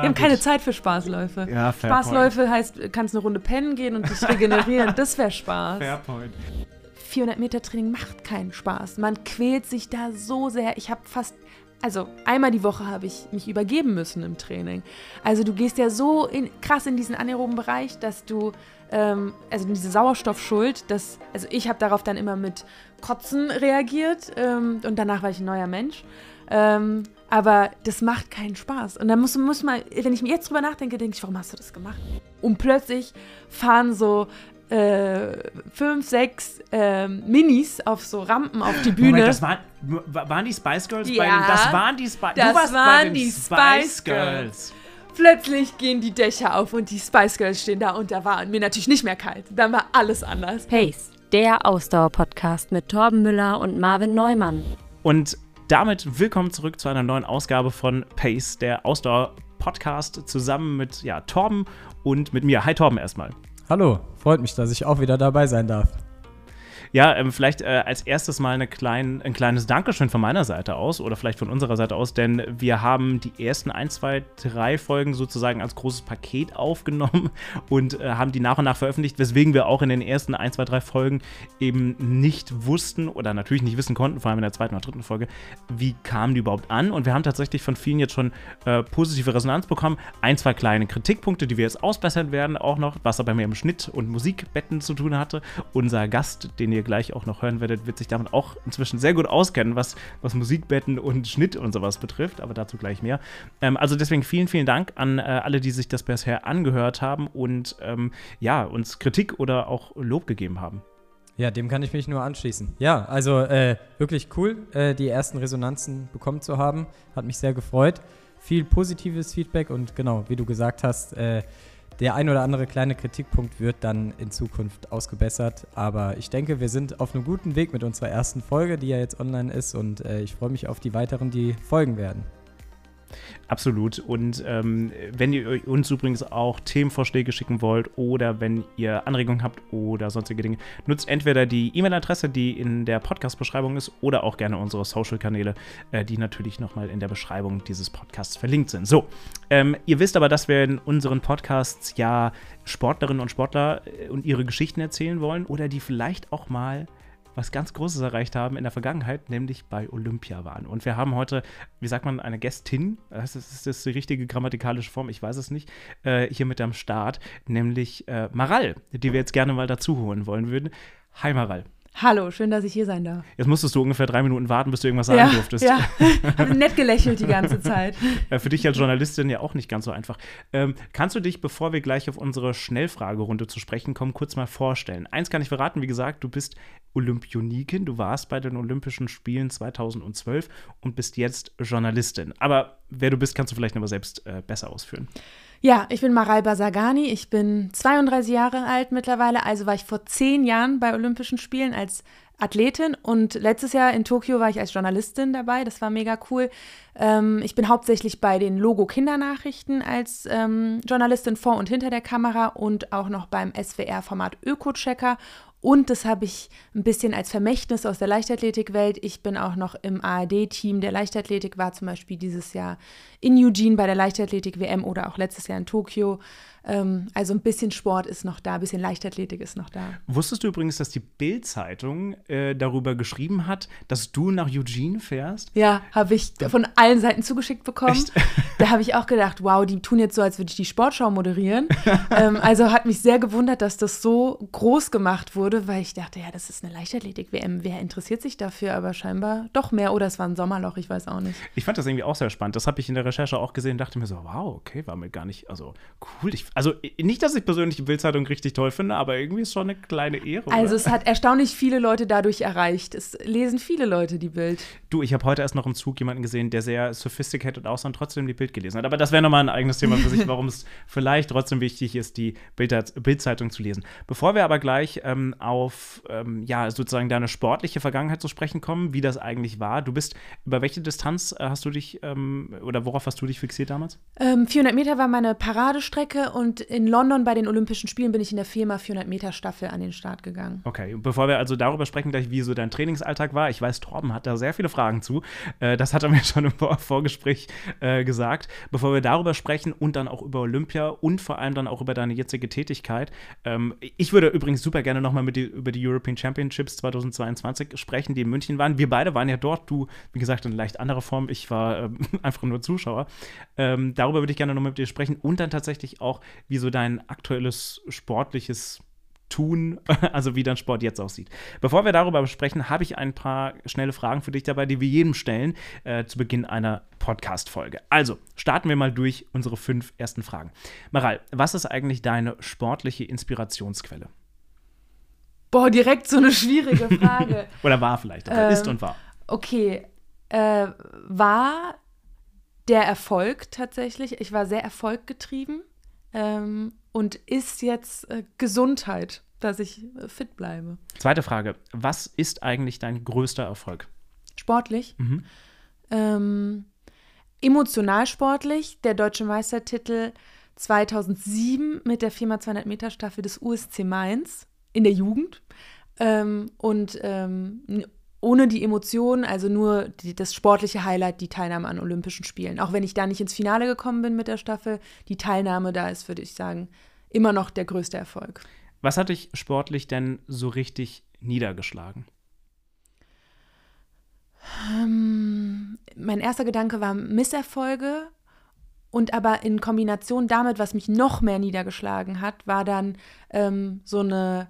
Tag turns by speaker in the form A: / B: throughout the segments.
A: Wir haben keine Zeit für Spaßläufe.
B: Ja, fair
A: Spaßläufe
B: point.
A: heißt, kannst eine Runde pennen gehen und dich regenerieren. das wäre Spaß.
B: Fair point.
A: 400 Meter Training macht keinen Spaß. Man quält sich da so sehr. Ich habe fast, also einmal die Woche habe ich mich übergeben müssen im Training. Also du gehst ja so in, krass in diesen anaeroben Bereich, dass du, ähm, also diese Sauerstoffschuld, dass, also ich habe darauf dann immer mit Kotzen reagiert ähm, und danach war ich ein neuer Mensch. Ähm, aber das macht keinen Spaß. Und dann muss, muss man, wenn ich mir jetzt drüber nachdenke, denke ich, warum hast du das gemacht? Und plötzlich fahren so äh, fünf, sechs ähm, Minis auf so Rampen auf die Bühne.
B: Moment, das waren, waren die Spice Girls bei
A: Ja,
B: den, Das waren die Spice
A: das
B: Du warst bei
A: waren
B: den
A: die
B: Spice
A: Spice
B: Girls.
A: Plötzlich gehen die Dächer auf und die Spice Girls stehen da und da war mir natürlich nicht mehr kalt. Dann war alles anders.
C: Pace, der Ausdauer-Podcast mit Torben Müller und Marvin Neumann.
B: Und damit willkommen zurück zu einer neuen Ausgabe von Pace, der Ausdauer-Podcast, zusammen mit ja, Torben und mit mir. Hi Torben erstmal.
D: Hallo, freut mich, dass ich auch wieder dabei sein darf.
B: Ja, ähm, vielleicht äh, als erstes mal eine klein, ein kleines Dankeschön von meiner Seite aus oder vielleicht von unserer Seite aus, denn wir haben die ersten 1, 2, 3 Folgen sozusagen als großes Paket aufgenommen und äh, haben die nach und nach veröffentlicht, weswegen wir auch in den ersten 1, 2, 3 Folgen eben nicht wussten oder natürlich nicht wissen konnten, vor allem in der zweiten oder dritten Folge, wie kamen die überhaupt an. Und wir haben tatsächlich von vielen jetzt schon äh, positive Resonanz bekommen. Ein, zwei kleine Kritikpunkte, die wir jetzt ausbessern werden, auch noch, was aber mehr im Schnitt und Musikbetten zu tun hatte. Unser Gast, den ihr gleich auch noch hören werdet, wird sich damit auch inzwischen sehr gut auskennen, was, was Musikbetten und Schnitt und sowas betrifft, aber dazu gleich mehr. Ähm, also deswegen vielen, vielen Dank an äh, alle, die sich das bisher angehört haben und ähm, ja, uns Kritik oder auch Lob gegeben haben.
D: Ja, dem kann ich mich nur anschließen. Ja, also äh, wirklich cool, äh, die ersten Resonanzen bekommen zu haben. Hat mich sehr gefreut. Viel positives Feedback und genau, wie du gesagt hast, äh, der ein oder andere kleine Kritikpunkt wird dann in Zukunft ausgebessert. Aber ich denke, wir sind auf einem guten Weg mit unserer ersten Folge, die ja jetzt online ist. Und äh, ich freue mich auf die weiteren, die folgen werden.
B: Absolut. Und ähm, wenn ihr uns übrigens auch Themenvorschläge schicken wollt oder wenn ihr Anregungen habt oder sonstige Dinge, nutzt entweder die E-Mail-Adresse, die in der Podcast-Beschreibung ist, oder auch gerne unsere Social-Kanäle, äh, die natürlich nochmal in der Beschreibung dieses Podcasts verlinkt sind. So, ähm, ihr wisst aber, dass wir in unseren Podcasts ja Sportlerinnen und Sportler äh, und ihre Geschichten erzählen wollen oder die vielleicht auch mal was ganz Großes erreicht haben in der Vergangenheit, nämlich bei Olympia waren. Und wir haben heute, wie sagt man, eine Gästin, das ist, ist das die richtige grammatikalische Form, ich weiß es nicht, äh, hier mit am Start, nämlich äh, Maral, die wir jetzt gerne mal dazu holen wollen würden. Hi Maral.
A: Hallo, schön, dass ich hier sein darf.
B: Jetzt musstest du ungefähr drei Minuten warten, bis du irgendwas sagen
A: ja,
B: durftest.
A: Ja, habe nett gelächelt die ganze Zeit.
B: Äh, Für dich als Journalistin ja auch nicht ganz so einfach. Ähm, kannst du dich, bevor wir gleich auf unsere Schnellfragerunde zu sprechen kommen, kurz mal vorstellen? Eins kann ich verraten, wie gesagt, du bist Olympionikin, du warst bei den Olympischen Spielen 2012 und bist jetzt Journalistin. Aber wer du bist, kannst du vielleicht noch mal selbst äh, besser ausführen.
A: Ja, ich bin Maral Basagani. Ich bin 32 Jahre alt mittlerweile. Also war ich vor zehn Jahren bei Olympischen Spielen als Athletin und letztes Jahr in Tokio war ich als Journalistin dabei. Das war mega cool. Ähm, ich bin hauptsächlich bei den Logo Kindernachrichten als ähm, Journalistin vor und hinter der Kamera und auch noch beim SWR-Format Öko-Checker. Und das habe ich ein bisschen als Vermächtnis aus der Leichtathletikwelt. Ich bin auch noch im ARD-Team der Leichtathletik, war zum Beispiel dieses Jahr in Eugene bei der Leichtathletik-WM oder auch letztes Jahr in Tokio. Ähm, also ein bisschen Sport ist noch da, ein bisschen Leichtathletik ist noch da.
B: Wusstest du übrigens, dass die Bild-Zeitung äh, darüber geschrieben hat, dass du nach Eugene fährst?
A: Ja, habe ich von allen Seiten zugeschickt bekommen.
B: Echt?
A: Da habe ich auch gedacht, wow, die tun jetzt so, als würde ich die Sportschau moderieren. ähm, also hat mich sehr gewundert, dass das so groß gemacht wurde, weil ich dachte, ja, das ist eine Leichtathletik-WM. Wer interessiert sich dafür? Aber scheinbar doch mehr. Oder es war ein Sommerloch, ich weiß auch nicht.
B: Ich fand das irgendwie auch sehr spannend. Das habe ich in der Recherche auch gesehen, dachte mir so, wow, okay, war mir gar nicht, also cool. Ich, also nicht, dass ich persönlich die Bildzeitung richtig toll finde, aber irgendwie ist schon eine kleine Ehre.
A: Also
B: oder?
A: es hat erstaunlich viele Leute dadurch erreicht. Es lesen viele Leute die Bild.
B: Du, ich habe heute erst noch im Zug jemanden gesehen, der sehr sophisticated aussah und trotzdem die Bild gelesen hat. Aber das wäre nochmal ein eigenes Thema für sich, warum es vielleicht trotzdem wichtig ist, die Bild- Bildzeitung zu lesen. Bevor wir aber gleich ähm, bisschen auf, ähm, ja, sozusagen deine sportliche Vergangenheit zu sprechen kommen, wie das eigentlich war. Du bist, über welche Distanz äh, hast du dich ähm, oder worauf hast du dich fixiert damals?
A: 400 ähm, Meter war meine Paradestrecke und in London bei den Olympischen Spielen bin ich in der FEMA 400 Meter Staffel an den Start gegangen.
B: Okay, bevor wir also darüber sprechen, gleich, wie so dein Trainingsalltag war, ich weiß, Torben hat da sehr viele Fragen zu. Äh, das hat er mir schon im Vorgespräch äh, gesagt. Bevor wir darüber sprechen und dann auch über Olympia und vor allem dann auch über deine jetzige Tätigkeit. Ähm, ich würde übrigens super gerne nochmal mit dir über die European Championships 2022 sprechen, die in München waren. Wir beide waren ja dort, du, wie gesagt, in leicht anderer Form. Ich war ähm, einfach nur Zuschauer. Ähm, darüber würde ich gerne nochmal mit dir sprechen und dann tatsächlich auch, wie so dein aktuelles sportliches tun, also wie dein Sport jetzt aussieht. Bevor wir darüber sprechen, habe ich ein paar schnelle Fragen für dich dabei, die wir jedem stellen äh, zu Beginn einer Podcast-Folge. Also, starten wir mal durch unsere fünf ersten Fragen. Maral, was ist eigentlich deine sportliche Inspirationsquelle?
A: Boah, direkt so eine schwierige Frage.
B: Oder war vielleicht, aber ähm, ist und war.
A: Okay, äh, war der Erfolg tatsächlich. Ich war sehr erfolggetrieben. Ähm, und ist jetzt äh, Gesundheit, dass ich äh, fit bleibe.
B: Zweite Frage. Was ist eigentlich dein größter Erfolg?
A: Sportlich? Mhm. Ähm, emotional sportlich. Der deutsche Meistertitel 2007 mit der 4x200 Meter Staffel des USC Mainz in der Jugend. Ähm, und ähm, ohne die Emotionen, also nur die, das sportliche Highlight, die Teilnahme an Olympischen Spielen. Auch wenn ich da nicht ins Finale gekommen bin mit der Staffel, die Teilnahme da ist, würde ich sagen, immer noch der größte Erfolg.
B: Was hat dich sportlich denn so richtig niedergeschlagen?
A: Ähm, mein erster Gedanke war Misserfolge und aber in Kombination damit, was mich noch mehr niedergeschlagen hat, war dann ähm, so eine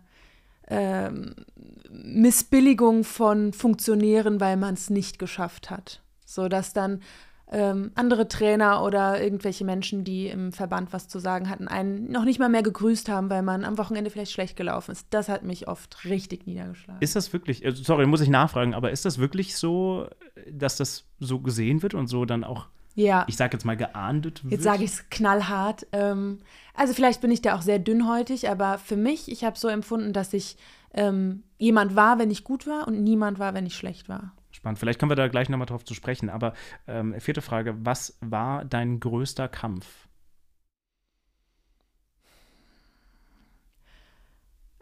A: ähm, Missbilligung von Funktionären, weil man es nicht geschafft hat. So dass dann ähm, andere Trainer oder irgendwelche Menschen, die im Verband was zu sagen hatten, einen noch nicht mal mehr gegrüßt haben, weil man am Wochenende vielleicht schlecht gelaufen ist. Das hat mich oft richtig niedergeschlagen.
B: Ist das wirklich, äh, sorry, muss ich nachfragen, aber ist das wirklich so, dass das so gesehen wird und so dann auch ja. ich sag jetzt mal, geahndet
A: wird? Jetzt sage ich es knallhart. Ähm, also vielleicht bin ich da auch sehr dünnhäutig, aber für mich, ich habe so empfunden, dass ich ähm, jemand war, wenn ich gut war und niemand war, wenn ich schlecht war.
B: Spannend. Vielleicht kommen wir da gleich nochmal drauf zu sprechen. Aber ähm, vierte Frage: Was war dein größter Kampf?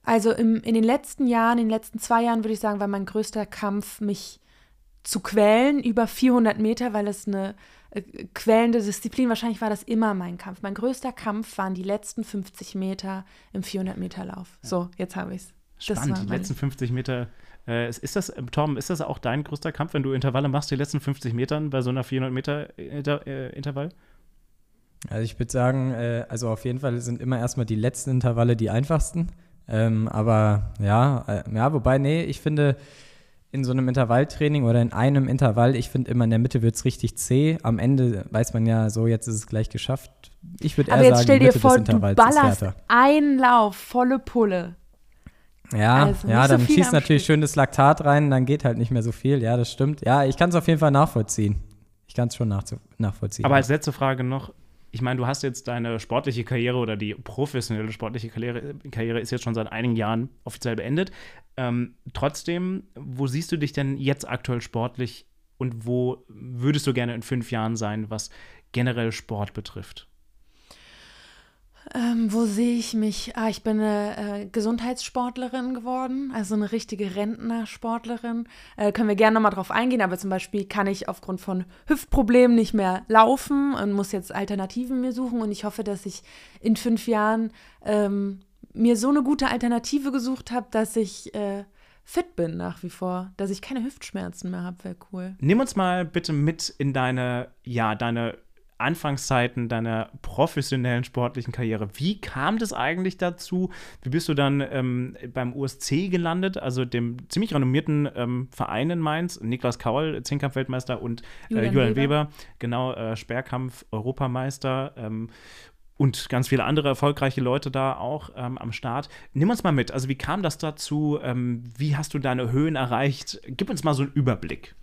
A: Also im, in den letzten Jahren, in den letzten zwei Jahren würde ich sagen, war mein größter Kampf, mich zu quälen über 400 Meter, weil es eine äh, quälende Disziplin, wahrscheinlich war das immer mein Kampf. Mein größter Kampf waren die letzten 50 Meter im 400 Meter Lauf. Ja. So, jetzt habe ich es.
B: Spannend, die letzten 50 Meter. Äh, ist das, Tom, ist das auch dein größter Kampf, wenn du Intervalle machst, die letzten 50 Metern bei so einer 400 Meter Inter äh, Intervall?
D: Also ich würde sagen, äh, also auf jeden Fall sind immer erstmal die letzten Intervalle die einfachsten. Ähm, aber ja, äh, ja, wobei, nee, ich finde in so einem Intervalltraining oder in einem Intervall, ich finde immer in der Mitte wird es richtig zäh. Am Ende weiß man ja so, jetzt ist es gleich geschafft. Ich würde eher
A: aber jetzt
D: sagen,
A: stell dir vor, du ballerst einen Lauf, volle Pulle.
D: Ja, also ja, dann so schießt natürlich Stück. schön das Laktat rein, dann geht halt nicht mehr so viel. Ja, das stimmt. Ja, ich kann es auf jeden Fall nachvollziehen. Ich kann es schon nach, nachvollziehen.
B: Aber als letzte Frage noch, ich meine, du hast jetzt deine sportliche Karriere oder die professionelle sportliche Karriere, Karriere ist jetzt schon seit einigen Jahren offiziell beendet. Ähm, trotzdem, wo siehst du dich denn jetzt aktuell sportlich und wo würdest du gerne in fünf Jahren sein, was generell Sport betrifft?
A: Ähm, wo sehe ich mich? Ah, ich bin eine äh, Gesundheitssportlerin geworden, also eine richtige Rentnersportlerin. Äh, können wir gerne nochmal drauf eingehen, aber zum Beispiel kann ich aufgrund von Hüftproblemen nicht mehr laufen und muss jetzt Alternativen mir suchen. Und ich hoffe, dass ich in fünf Jahren ähm, mir so eine gute Alternative gesucht habe, dass ich äh, fit bin nach wie vor, dass ich keine Hüftschmerzen mehr habe, wäre cool.
B: Nimm uns mal bitte mit in deine, ja, deine Anfangszeiten deiner professionellen sportlichen Karriere. Wie kam das eigentlich dazu? Wie bist du dann ähm, beim USC gelandet, also dem ziemlich renommierten ähm, Verein in Mainz? Niklas Kaul, Zehnkampf-Weltmeister und äh, Julian, Julian Weber. Weber. genau, äh, Sperrkampf-Europameister. Ähm, und ganz viele andere erfolgreiche Leute da auch ähm, am Start. Nimm uns mal mit. Also, wie kam das dazu? Ähm, wie hast du deine Höhen erreicht? Gib uns mal so einen Überblick.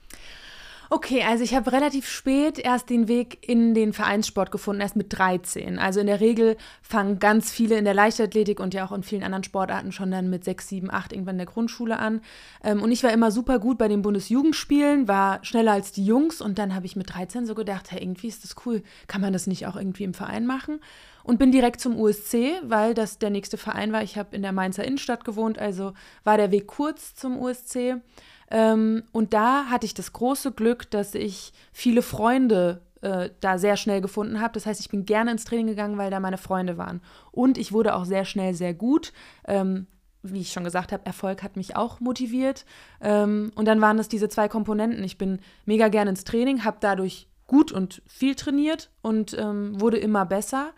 A: Okay, also ich habe relativ spät erst den Weg in den Vereinssport gefunden, erst mit 13. Also in der Regel fangen ganz viele in der Leichtathletik und ja auch in vielen anderen Sportarten schon dann mit 6, 7, 8 irgendwann in der Grundschule an. Ähm, und ich war immer super gut bei den Bundesjugendspielen, war schneller als die Jungs und dann habe ich mit 13 so gedacht, hey, irgendwie ist das cool, kann man das nicht auch irgendwie im Verein machen? Und bin direkt zum USC, weil das der nächste Verein war. Ich habe in der Mainzer Innenstadt gewohnt, also war der Weg kurz zum USC. Ähm, und da hatte ich das große Glück, dass ich viele Freunde äh, da sehr schnell gefunden habe. Das heißt, ich bin gerne ins Training gegangen, weil da meine Freunde waren. Und ich wurde auch sehr schnell sehr gut. Ähm, wie ich schon gesagt habe, Erfolg hat mich auch motiviert. Ähm, und dann waren es diese zwei Komponenten. Ich bin mega gerne ins Training, habe dadurch gut und viel trainiert und ähm, wurde immer besser.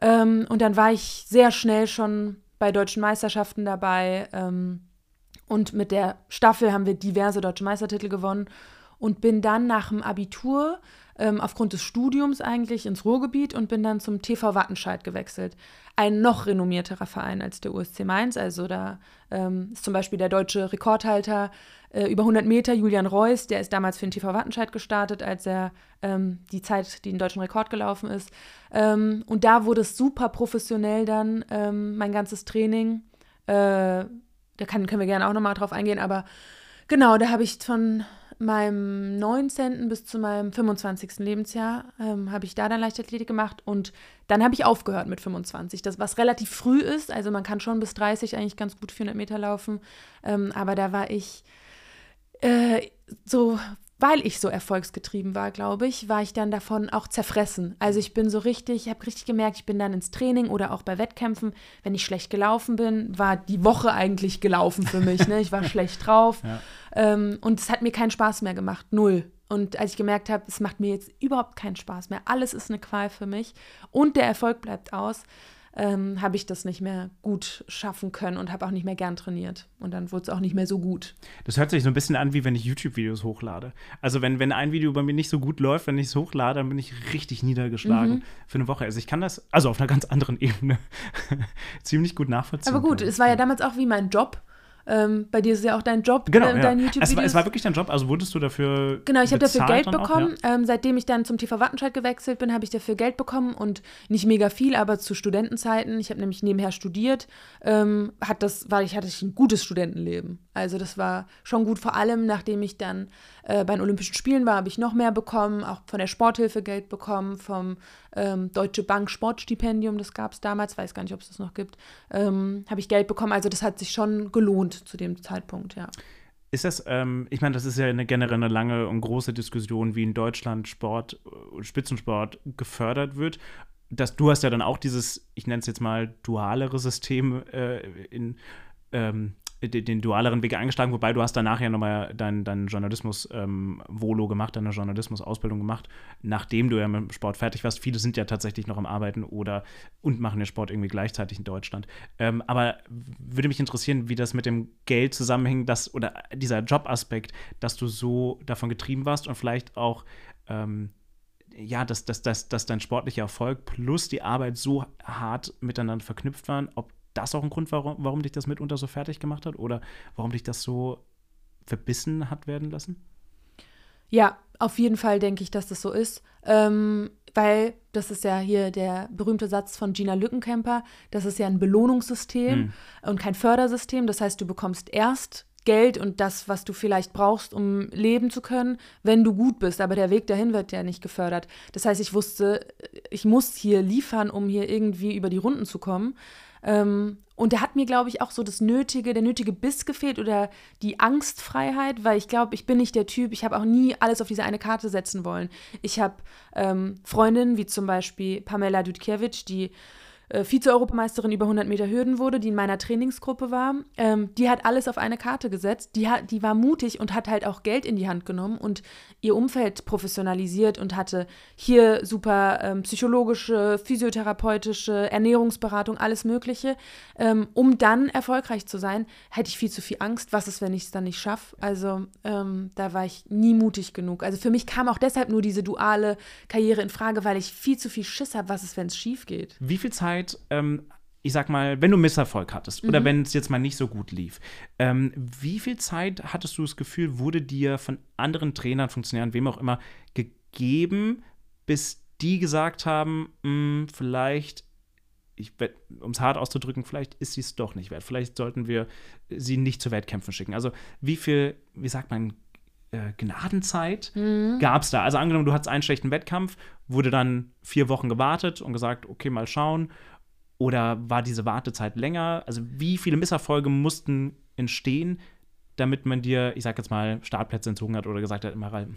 A: Ähm, und dann war ich sehr schnell schon bei deutschen Meisterschaften dabei. Ähm, und mit der Staffel haben wir diverse deutsche Meistertitel gewonnen und bin dann nach dem Abitur ähm, aufgrund des Studiums eigentlich ins Ruhrgebiet und bin dann zum TV Wattenscheid gewechselt. Ein noch renommierterer Verein als der USC Mainz. Also da ähm, ist zum Beispiel der deutsche Rekordhalter äh, über 100 Meter, Julian Reuss, der ist damals für den TV Wattenscheid gestartet, als er ähm, die Zeit, die den deutschen Rekord gelaufen ist. Ähm, und da wurde es super professionell dann, ähm, mein ganzes Training. Äh, da kann, können wir gerne auch nochmal drauf eingehen, aber genau, da habe ich von meinem 19. bis zu meinem 25. Lebensjahr ähm, habe ich da dann Leichtathletik gemacht und dann habe ich aufgehört mit 25, das was relativ früh ist, also man kann schon bis 30 eigentlich ganz gut 400 Meter laufen, ähm, aber da war ich äh, so weil ich so erfolgsgetrieben war, glaube ich, war ich dann davon auch zerfressen. Also ich bin so richtig, ich habe richtig gemerkt, ich bin dann ins Training oder auch bei Wettkämpfen, wenn ich schlecht gelaufen bin, war die Woche eigentlich gelaufen für mich. Ne? Ich war schlecht drauf ja. ähm, und es hat mir keinen Spaß mehr gemacht, null. Und als ich gemerkt habe, es macht mir jetzt überhaupt keinen Spaß mehr, alles ist eine Qual für mich und der Erfolg bleibt aus, ähm, habe ich das nicht mehr gut schaffen können und habe auch nicht mehr gern trainiert. Und dann wurde es auch nicht mehr so gut.
B: Das hört sich so ein bisschen an, wie wenn ich YouTube-Videos hochlade. Also wenn, wenn ein Video bei mir nicht so gut läuft, wenn ich es hochlade, dann bin ich richtig niedergeschlagen mhm. für eine Woche. Also ich kann das, also auf einer ganz anderen Ebene, ziemlich gut nachvollziehen.
A: Aber gut, es war ja damals auch wie mein Job. Ähm, bei dir ist ja auch dein Job,
B: genau,
A: äh,
B: dein ja. YouTube-Video. Es, es, war wirklich dein Job, also wurdest du dafür
A: Genau, ich habe dafür Geld bekommen. Auch, ja? ähm, seitdem ich dann zum TV Wattenscheid gewechselt bin, habe ich dafür Geld bekommen und nicht mega viel, aber zu Studentenzeiten. Ich habe nämlich nebenher studiert, ähm, hat das, war ich, hatte ich ein gutes Studentenleben. Also das war schon gut, vor allem nachdem ich dann äh, bei den Olympischen Spielen war, habe ich noch mehr bekommen, auch von der Sporthilfe Geld bekommen, vom ähm, Deutsche Bank Sportstipendium, das gab es damals, weiß gar nicht, ob es das noch gibt, ähm, habe ich Geld bekommen. Also das hat sich schon gelohnt zu dem Zeitpunkt, ja.
B: Ist das, ähm, ich meine, das ist ja eine generell eine lange und große Diskussion, wie in Deutschland Sport, äh, Spitzensport gefördert wird. Das, du hast ja dann auch dieses, ich nenne es jetzt mal, dualere System äh, in ähm, den, den dualeren Weg eingeschlagen, wobei du hast danach ja nochmal deinen dein Journalismus-Volo ähm, gemacht, deine Journalismus-Ausbildung gemacht, nachdem du ja mit dem Sport fertig warst. Viele sind ja tatsächlich noch am Arbeiten oder und machen den Sport irgendwie gleichzeitig in Deutschland. Ähm, aber würde mich interessieren, wie das mit dem Geld zusammenhängt, dass, oder dieser Jobaspekt, dass du so davon getrieben warst und vielleicht auch ähm, ja, dass, dass, dass, dass dein sportlicher Erfolg plus die Arbeit so hart miteinander verknüpft waren, ob das auch ein Grund, warum, warum dich das mitunter so fertig gemacht hat oder warum dich das so verbissen hat werden lassen?
A: Ja, auf jeden Fall denke ich, dass das so ist. Ähm, weil das ist ja hier der berühmte Satz von Gina Lückenkämper, das ist ja ein Belohnungssystem hm. und kein Fördersystem. Das heißt, du bekommst erst Geld und das, was du vielleicht brauchst, um leben zu können, wenn du gut bist. Aber der Weg dahin wird ja nicht gefördert. Das heißt, ich wusste, ich muss hier liefern, um hier irgendwie über die Runden zu kommen. Ähm, und da hat mir, glaube ich, auch so das nötige, der nötige Biss gefehlt oder die Angstfreiheit, weil ich glaube, ich bin nicht der Typ, ich habe auch nie alles auf diese eine Karte setzen wollen. Ich habe ähm, Freundinnen wie zum Beispiel Pamela Dudkiewicz, die äh, Vize-Europameisterin über 100 Meter Hürden wurde, die in meiner Trainingsgruppe war, ähm, die hat alles auf eine Karte gesetzt. Die, hat, die war mutig und hat halt auch Geld in die Hand genommen und ihr Umfeld professionalisiert und hatte hier super ähm, psychologische, physiotherapeutische, Ernährungsberatung, alles Mögliche. Ähm, um dann erfolgreich zu sein, hätte ich viel zu viel Angst. Was ist, wenn ich es dann nicht schaffe? Also ähm, da war ich nie mutig genug. Also für mich kam auch deshalb nur diese duale Karriere in Frage, weil ich viel zu viel Schiss habe, was ist, wenn es schief geht.
B: Wie viel Zeit Zeit ähm, ich sag mal, wenn du Misserfolg hattest oder wenn es jetzt mal nicht so gut lief, ähm, wie viel Zeit hattest du das Gefühl, wurde dir von anderen Trainern, Funktionären, wem auch immer, gegeben, bis die gesagt haben, "Hm, vielleicht, um es hart auszudrücken, vielleicht ist sie es doch nicht wert. Vielleicht sollten wir sie nicht zu Wettkämpfen schicken. Also wie viel, wie sagt man, äh, Gnadenzeit gab es da? Also angenommen, du hattest einen schlechten Wettkampf, wurde dann vier Wochen gewartet und gesagt, okay, mal schauen. Oder war diese Wartezeit länger? Also wie viele Misserfolge mussten entstehen, damit man dir, ich sag jetzt mal, Startplätze entzogen hat oder gesagt hat, Maral,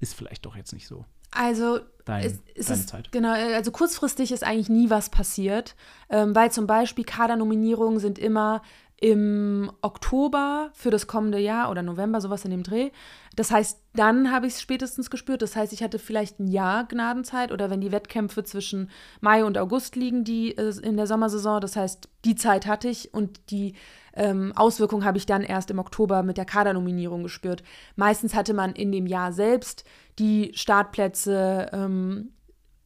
B: ist vielleicht doch jetzt nicht so.
A: Also
B: Dein-
A: es, es
B: deine
A: ist
B: Zeit.
A: genau, also kurzfristig ist eigentlich nie was passiert, ähm, weil zum Beispiel Kadernominierungen sind immer im Oktober für das kommende Jahr oder November, sowas in dem Dreh. Das heißt, dann habe ich es spätestens gespürt. Das heißt, ich hatte vielleicht ein Jahr Gnadenzeit oder wenn die Wettkämpfe zwischen Mai und August liegen, die äh, in der Sommersaison. Das heißt, die Zeit hatte ich und die ähm, Auswirkung habe ich dann erst im Oktober mit der Kadernominierung gespürt. Meistens hatte man in dem Jahr selbst die Startplätze ähm,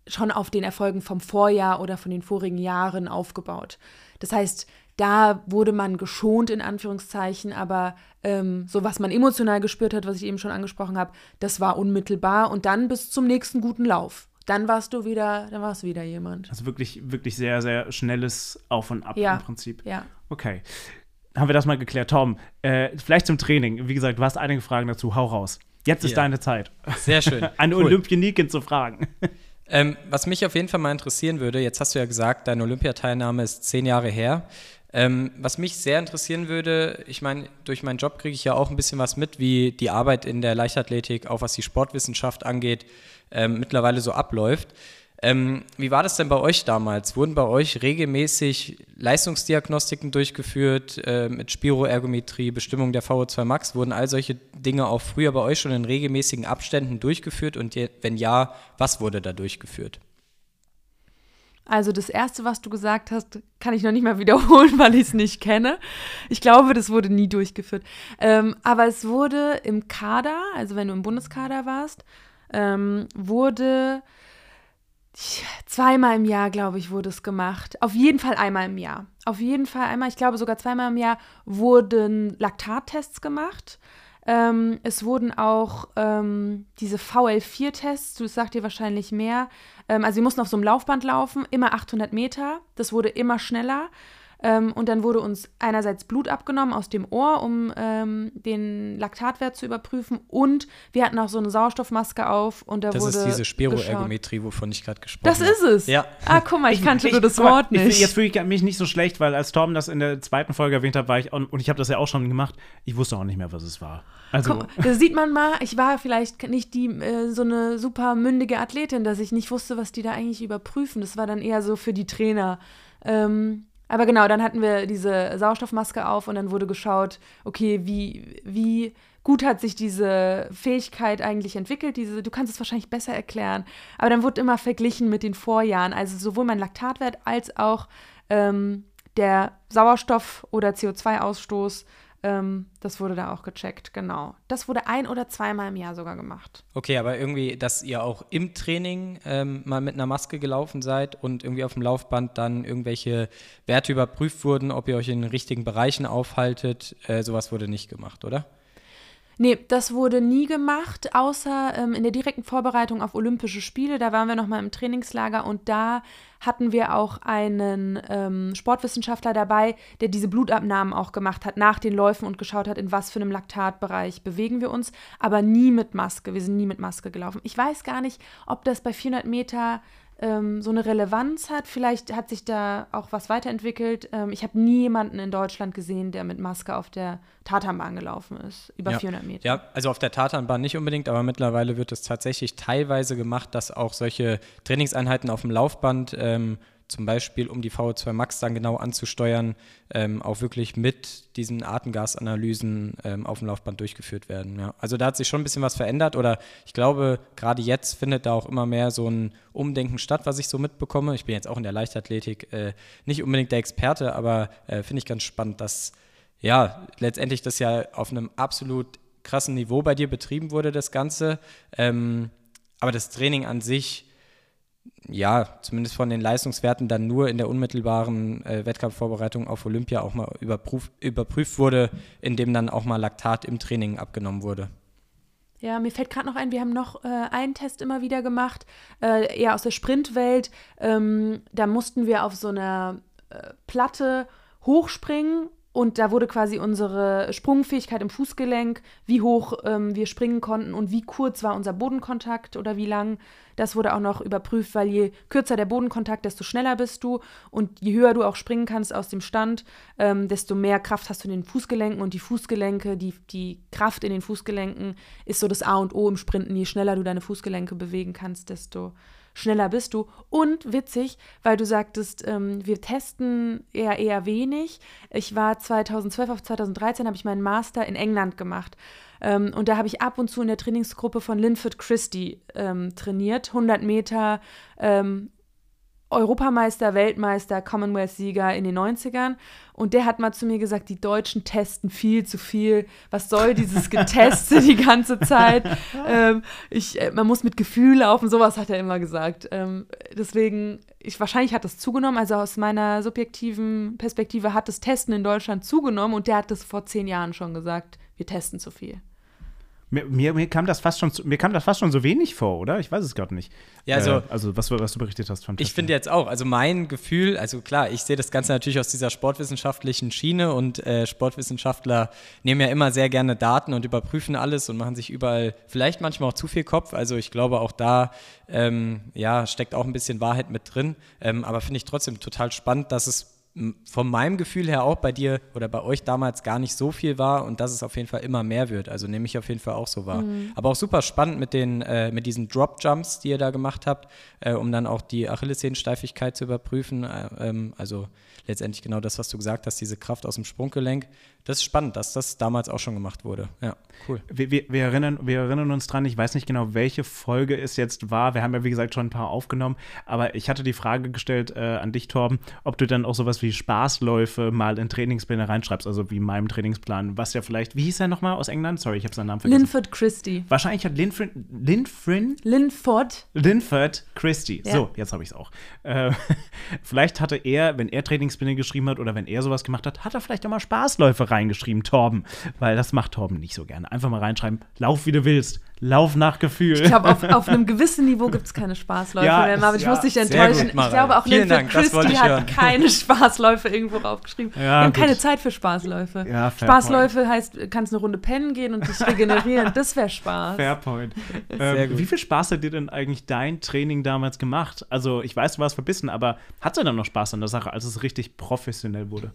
A: schon auf den Erfolgen vom Vorjahr oder von den vorigen Jahren aufgebaut. Das heißt, da wurde man geschont in Anführungszeichen, aber ähm, so was man emotional gespürt hat, was ich eben schon angesprochen habe, das war unmittelbar und dann bis zum nächsten guten Lauf. Dann warst du wieder, dann warst du wieder jemand.
B: Also wirklich, wirklich sehr, sehr schnelles Auf und Ab
A: Ja.
B: im Prinzip.
A: Ja.
B: Okay. Haben wir das mal geklärt. Tom, äh, vielleicht zum Training. Wie gesagt, du hast einige Fragen dazu. Hau raus. Jetzt ist
D: Ja.
B: deine Zeit,
D: Sehr schön.
B: eine
D: Cool.
B: Olympionikin zu fragen.
D: Ähm, was mich auf jeden Fall mal interessieren würde, jetzt hast du ja gesagt, deine Olympiateilnahme ist zehn Jahre her. Ähm, was mich sehr interessieren würde, ich meine, durch meinen Job kriege ich ja auch ein bisschen was mit, wie die Arbeit in der Leichtathletik, auch was die Sportwissenschaft angeht, ähm, mittlerweile so abläuft. Ähm, wie war das denn bei euch damals? Wurden bei euch regelmäßig Leistungsdiagnostiken durchgeführt äh, mit Spiroergometrie, Bestimmung der VO2 Max? Wurden all solche Dinge auch früher bei euch schon in regelmäßigen Abständen durchgeführt? Und wenn ja, was wurde da durchgeführt?
A: Also das Erste, was du gesagt hast, kann ich noch nicht mal wiederholen, weil ich es nicht kenne. Ich glaube, das wurde nie durchgeführt. Ähm, aber es wurde im Kader, also wenn du im Bundeskader warst, ähm, wurde zweimal im Jahr, glaube ich, wurde es gemacht. Auf jeden Fall einmal im Jahr. Auf jeden Fall einmal, ich glaube sogar zweimal im Jahr wurden Laktattests gemacht. Ähm, es wurden auch ähm, diese VL4-Tests, du sagt dir wahrscheinlich mehr. Ähm, also wir mussten auf so einem Laufband laufen, immer 800 Meter. Das wurde immer schneller. Ähm, und dann wurde uns einerseits Blut abgenommen aus dem Ohr, um ähm, den Laktatwert zu überprüfen. Und wir hatten auch so eine Sauerstoffmaske auf und da
D: Das
A: wurde
D: ist diese. Spiroergometrie, wovon ich gerade gesprochen
A: Das
D: habe.
A: ist es.
D: Ja.
A: Ah, guck mal, ich, kannte nur das
B: guck mal,
A: Wort
B: Ich,
A: nicht.
B: jetzt fühle ich mich nicht so schlecht, weil als Tom das in der zweiten Folge erwähnt hat, war ich, auch- und ich habe das ja auch schon gemacht, ich wusste auch nicht mehr, was es war. Also,
A: Guck, da sieht man mal, ich war vielleicht nicht die äh, so eine super mündige Athletin, dass ich nicht wusste, was die da eigentlich überprüfen. Das war dann eher so für die Trainer. Ähm, aber genau, dann hatten wir diese Sauerstoffmaske auf und dann wurde geschaut, okay, wie, wie gut hat sich diese Fähigkeit eigentlich entwickelt. Diese, du kannst es wahrscheinlich besser erklären. Aber dann wurde immer verglichen mit den Vorjahren. Also sowohl mein Laktatwert als auch ähm, der Sauerstoff- oder CO2-Ausstoß. Ähm, das wurde da auch gecheckt, genau. Das wurde ein oder zweimal im Jahr sogar gemacht.
D: Okay, aber irgendwie, dass ihr auch im Training ähm, mal mit einer Maske gelaufen seid und irgendwie auf dem Laufband dann irgendwelche Werte überprüft wurden, ob ihr euch in den richtigen Bereichen aufhaltet, äh, sowas wurde nicht gemacht, oder?
A: Nee, das wurde nie gemacht, außer ähm, in der direkten Vorbereitung auf Olympische Spiele. Da waren wir nochmal im Trainingslager und da hatten wir auch einen ähm, Sportwissenschaftler dabei, der diese Blutabnahmen auch gemacht hat nach den Läufen und geschaut hat, in was für einem Laktatbereich bewegen wir uns, aber nie mit Maske. Wir sind nie mit Maske gelaufen. Ich weiß gar nicht, ob das bei 400 Meter ähm, so eine Relevanz hat. Vielleicht hat sich da auch was weiterentwickelt. Ähm, ich habe nie jemanden in Deutschland gesehen, der mit Maske auf der Tatanbahn gelaufen ist, über
D: ja.
A: 400 Meter.
D: Ja, also auf der Tatanbahn nicht unbedingt, aber mittlerweile wird es tatsächlich teilweise gemacht, dass auch solche Trainingseinheiten auf dem Laufband, ähm, zum Beispiel um die VO2 Max dann genau anzusteuern, ähm, auch wirklich mit diesen Atemgasanalysen ähm, auf dem Laufband durchgeführt werden. Ja. Also da hat sich schon ein bisschen was verändert oder ich glaube, gerade jetzt findet da auch immer mehr so ein Umdenken statt, was ich so mitbekomme. Ich bin jetzt auch in der Leichtathletik äh, nicht unbedingt der Experte, aber äh, finde ich ganz spannend, dass ja, letztendlich das ja auf einem absolut krassen Niveau bei dir betrieben wurde, das Ganze. Ähm, aber das Training an sich ja, zumindest von den Leistungswerten dann nur in der unmittelbaren äh, Wettkampfvorbereitung auf Olympia auch mal überprüf, überprüft wurde, indem dann auch mal Laktat im Training abgenommen wurde.
A: Ja, mir fällt gerade noch ein, wir haben noch äh, einen Test immer wieder gemacht, äh, eher aus der Sprintwelt. Ähm, da mussten wir auf so einer äh, Platte hochspringen und da wurde quasi unsere Sprungfähigkeit im Fußgelenk, wie hoch ähm, wir springen konnten und wie kurz war unser Bodenkontakt oder wie lang. Das wurde auch noch überprüft, weil je kürzer der Bodenkontakt, desto schneller bist du. Und je höher du auch springen kannst aus dem Stand, ähm, desto mehr Kraft hast du in den Fußgelenken. Und die Fußgelenke, die, die Kraft in den Fußgelenken ist so das A und O im Sprinten. Je schneller du deine Fußgelenke bewegen kannst, desto schneller bist du. Und witzig, weil du sagtest, ähm, wir testen eher eher wenig. Ich war 2012 auf 2013, habe ich meinen Master in England gemacht. Ähm, und da habe ich ab und zu in der Trainingsgruppe von Linford Christie ähm, trainiert. 100 Meter ähm, Europameister, Weltmeister, Commonwealth-Sieger in den 90ern. Und der hat mal zu mir gesagt, die Deutschen testen viel zu viel. Was soll dieses Geteste die ganze Zeit? Ähm, ich, äh, man muss mit Gefühl laufen, sowas hat er immer gesagt. Ähm, deswegen, ich, wahrscheinlich hat das zugenommen. Also aus meiner subjektiven Perspektive hat das Testen in Deutschland zugenommen und der hat das vor zehn Jahren schon gesagt, wir testen zu viel.
B: Mir, mir, mir, kam das fast schon, mir kam das fast schon so wenig vor, oder? Ich weiß es gerade nicht.
D: Ja, also,
B: äh, also was, was du berichtet hast von
D: Ich finde jetzt auch, also mein Gefühl, also klar, ich sehe das Ganze natürlich aus dieser sportwissenschaftlichen Schiene und äh, Sportwissenschaftler nehmen ja immer sehr gerne Daten und überprüfen alles und machen sich überall vielleicht manchmal auch zu viel Kopf. Also ich glaube, auch da ähm, ja, steckt auch ein bisschen Wahrheit mit drin. Ähm, aber finde ich trotzdem total spannend, dass es von meinem Gefühl her auch bei dir oder bei euch damals gar nicht so viel war und dass es auf jeden Fall immer mehr wird. Also nehme ich auf jeden Fall auch so wahr. Mhm. Aber auch super spannend mit, den, äh, mit diesen Drop-Jumps, die ihr da gemacht habt, äh, um dann auch die Achillessehnensteifigkeit zu überprüfen. Äh, ähm, also letztendlich genau das, was du gesagt hast, diese Kraft aus dem Sprunggelenk. Das ist spannend, dass das damals auch schon gemacht wurde. Ja,
B: cool. Wir, wir, wir, erinnern, wir erinnern uns dran, ich weiß nicht genau, welche Folge es jetzt war. Wir haben ja, wie gesagt, schon ein paar aufgenommen. Aber ich hatte die Frage gestellt äh, an dich, Torben, ob du dann auch sowas wie Spaßläufe mal in Trainingspläne reinschreibst, also wie in meinem Trainingsplan, was ja vielleicht, wie hieß er nochmal aus England? Sorry, ich habe seinen Namen vergessen.
A: Linford Christie.
B: Wahrscheinlich hat Linford, Linford,
A: Linford,
B: Linford Christie. Ja. So, jetzt habe ich es auch. Äh, vielleicht hatte er, wenn er Trainingspläne geschrieben hat oder wenn er sowas gemacht hat, hat er vielleicht auch mal Spaßläufe reingeschrieben, Torben, weil das macht Torben nicht so gerne. Einfach mal reinschreiben, lauf wie du willst, lauf nach Gefühl.
A: Ich glaube, auf, auf, einem gewissen Niveau gibt es keine Spaßläufe
B: ja,
A: mehr, aber ich ja, muss dich enttäuschen. Gut, ich glaube, auch Vielen Linford Christie hat keine Spaßläufe irgendwo raufgeschrieben. Ja, Wir haben gut. keine Zeit für Spaßläufe. Ja, Spaßläufe point. heißt, kannst eine Runde pennen gehen und dich regenerieren. das wäre Spaß.
B: Fairpoint. Ähm, wie viel Spaß hat dir denn eigentlich dein Training damals gemacht? Also, ich weiß, du warst verbissen, aber hat du dann noch Spaß an der Sache, als es richtig professionell wurde?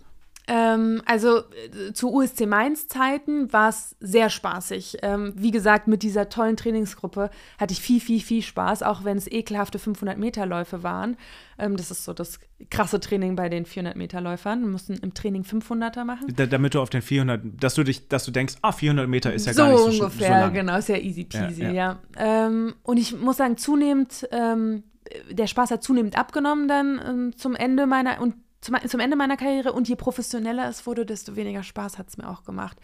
A: Ähm, also äh, zu USC Mainz Zeiten war es sehr spaßig. Ähm, wie gesagt, mit dieser tollen Trainingsgruppe hatte ich viel, viel, viel Spaß, auch wenn es ekelhafte 500 Meter Läufe waren. Ähm, das ist so das krasse Training bei den 400 Meter Läufern. Wir mussten im Training 500er machen.
B: Da, damit du auf den 400, dass du dich, dass du denkst, ah, 400 Meter ist ja
A: so
B: gar nicht so
A: ungefähr, so lang. genau, ist ja easy peasy, ja. ja. ja. Ähm, und ich muss sagen, zunehmend ähm, der Spaß hat zunehmend abgenommen dann ähm, zum Ende meiner und zum, zum Ende meiner Karriere und je professioneller es wurde, desto weniger Spaß hat es mir auch gemacht.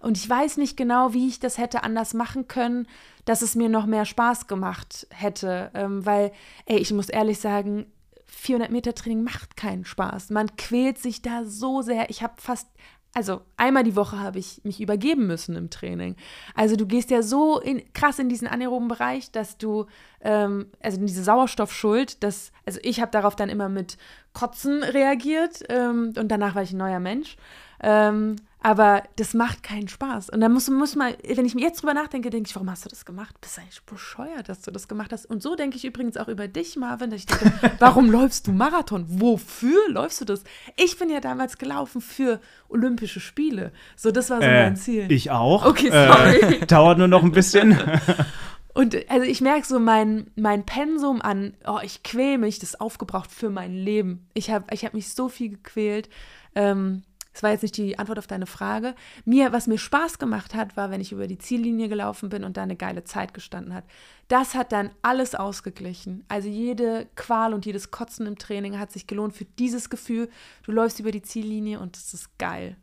A: Und ich weiß nicht genau, wie ich das hätte anders machen können, dass es mir noch mehr Spaß gemacht hätte. Ähm, weil, ey, ich muss ehrlich sagen, 400 Meter Training macht keinen Spaß. Man quält sich da so sehr. Ich habe fast also einmal die Woche habe ich mich übergeben müssen im Training. Also du gehst ja so in, krass in diesen anaeroben Bereich, dass du, ähm, also in diese Sauerstoffschuld, dass, also ich habe darauf dann immer mit Kotzen reagiert ähm, und danach war ich ein neuer Mensch. Ähm, aber das macht keinen Spaß. Und dann muss, muss man, wenn ich mir jetzt drüber nachdenke, denke ich, warum hast du das gemacht? Bist du eigentlich bescheuert, dass du das gemacht hast? Und so denke ich übrigens auch über dich, Marvin, dass ich denke, warum läufst du Marathon? Wofür läufst du das? Ich bin ja damals gelaufen für Olympische Spiele. So, das war so äh, mein Ziel.
B: Ich auch.
A: Okay, sorry.
B: Äh, dauert nur noch ein bisschen.
A: Und also ich merke so mein, mein Pensum an, oh, ich quäle mich, das ist aufgebraucht für mein Leben. Ich habe ich hab mich so viel gequält. Ähm, das war jetzt nicht die Antwort auf deine Frage. Mir, was mir Spaß gemacht hat, war, wenn ich über die Ziellinie gelaufen bin und da eine geile Zeit gestanden hat. Das hat dann alles ausgeglichen. Also jede Qual und jedes Kotzen im Training hat sich gelohnt für dieses Gefühl. Du läufst über die Ziellinie und das ist geil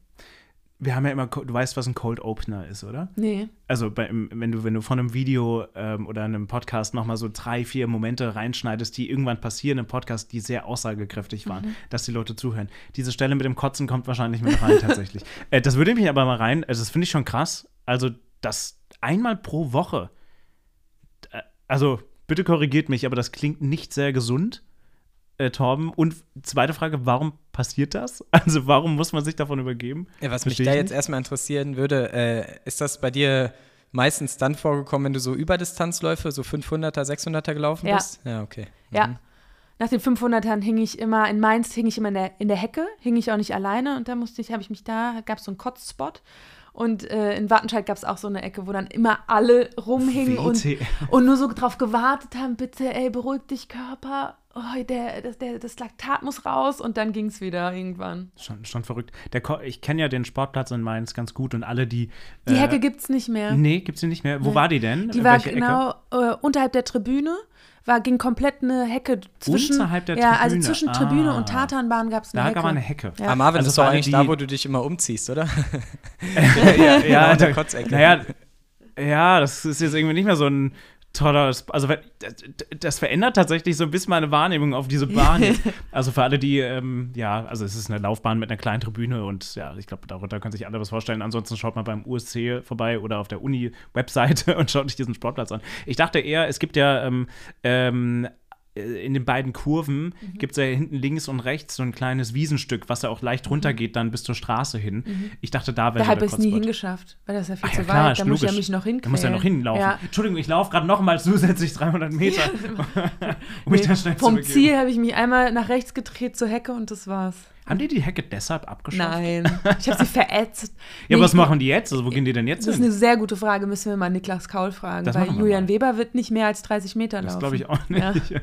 B: wir haben ja immer, du weißt, was ein Cold Opener ist, oder?
A: Nee.
B: Also bei, wenn du, wenn du von einem Video ähm, oder einem Podcast nochmal so drei, vier Momente reinschneidest, die irgendwann passieren im Podcast, die sehr aussagekräftig waren, dass die Leute zuhören. Diese Stelle mit dem Kotzen kommt wahrscheinlich mit rein tatsächlich. Äh, das würde mich aber mal rein, also das finde ich schon krass. Also das einmal pro Woche. Äh, Also bitte korrigiert mich, aber das klingt nicht sehr gesund. Äh, Torben. Und zweite Frage, warum passiert das? Also warum muss man sich davon übergeben?
D: Ja, was mich
B: Versteh
D: da
B: ich
D: jetzt erstmal interessieren würde, äh, ist das bei dir meistens dann vorgekommen, wenn du so Überdistanzläufe, so 500er, 600er gelaufen
A: Ja.
D: bist? Ja, okay.
A: Ja. Nach den 500ern hing ich immer, in Mainz hing ich immer in der, in der Hecke, hing ich auch nicht alleine und da musste ich, habe ich mich da, gab es so einen Kotzspot und äh, in Wattenscheid gab es auch so eine Ecke, wo dann immer alle rumhingen und, und nur so drauf gewartet haben, bitte, ey, beruhig dich, Körper, oh, der, das, der, das Laktat muss raus und dann ging es wieder irgendwann.
B: Schon, schon verrückt. Der Ko ich kenne ja den Sportplatz in Mainz ganz gut und alle, die.
A: Die
B: äh,
A: Hecke gibt es nicht mehr.
B: Nee, gibt's die nicht mehr. Wo
A: Nee.
B: war die denn?
A: Die war
B: Welche
A: genau äh, unterhalb der Tribüne, war, ging komplett eine Hecke zwischen.
B: Unterhalb der
A: ja, also
B: Tribüne.
A: zwischen Tribüne
B: Ah.
A: und Tatanbahn gab es eine
B: Da
A: Hecke.
B: gab man eine Hecke.
A: Ja.
D: Aber Marvin,
B: Also
D: das ist doch
B: für alle,
D: eigentlich
B: die-
D: da, wo du dich immer umziehst, oder?
B: ja, ja,
D: Genau,
B: da,
D: der Kotzecke.
B: naja, ja, das ist jetzt irgendwie nicht mehr so ein toller, also das, verändert tatsächlich so ein bisschen meine Wahrnehmung auf diese Bahn. also für alle, die, ähm, ja, also es ist eine Laufbahn mit einer kleinen Tribüne und ja, ich glaube, darunter können sich alle was vorstellen. Ansonsten schaut mal beim USC vorbei oder auf der Uni-Webseite und schaut euch diesen Sportplatz an. Ich dachte eher, es gibt ja ähm, ähm, äh, in den beiden Kurven
A: Mhm.
B: gibt es ja hinten links und rechts so ein kleines Wiesenstück, was ja auch leicht runtergeht, dann bis zur Straße hin. Ich dachte, da wäre
A: Da habe ich es nie hingeschafft, weil das ist ja viel
B: Ach ja,
A: zu
B: klar,
A: weit.
B: ist
A: Da muss ich ja mich noch hinquälen.
B: Da muss ja noch hinlaufen.
A: Ja.
B: Entschuldigung, ich laufe gerade noch mal zusätzlich 300 Meter, um mich da schnell
A: Vom
B: zu.
A: Ziel habe ich mich einmal nach rechts gedreht zur Hecke und das war's.
B: Haben die die Hecke deshalb abgeschafft?
A: Nein, ich habe sie verätzt.
B: Ja,
A: Nee,
B: was machen die jetzt? Also, wo gehen die denn jetzt
A: Das ist
B: hin?
A: eine sehr gute Frage, müssen wir mal Niklas Kaul fragen,
B: Das
A: weil Julian
B: mal.
A: Weber wird nicht mehr als 30 Meter laufen.
B: Das glaube ich auch nicht.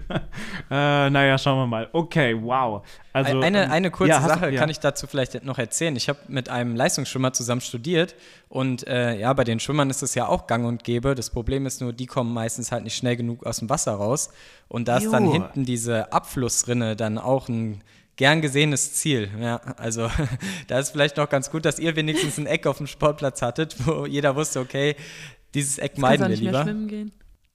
A: Ja.
B: äh, naja, schauen wir mal. Okay, wow. Also,
D: eine,
B: ähm,
D: eine kurze
B: ja, hast du-
D: Sache
B: ja.
D: kann ich dazu vielleicht noch erzählen. Ich habe mit einem Leistungsschwimmer zusammen studiert und äh, ja, bei den Schwimmern ist es ja auch gang und gäbe. Das Problem ist nur, die kommen meistens halt nicht schnell genug aus dem Wasser raus. Und da ist dann hinten diese Abflussrinne dann auch ein gern gesehenes Ziel. Ja, also da ist vielleicht noch ganz gut, dass ihr wenigstens ein Eck auf dem Sportplatz hattet, wo jeder wusste, okay, dieses Eck
A: du
D: meiden wir
A: nicht mehr
D: lieber.
A: schwimmen gehen.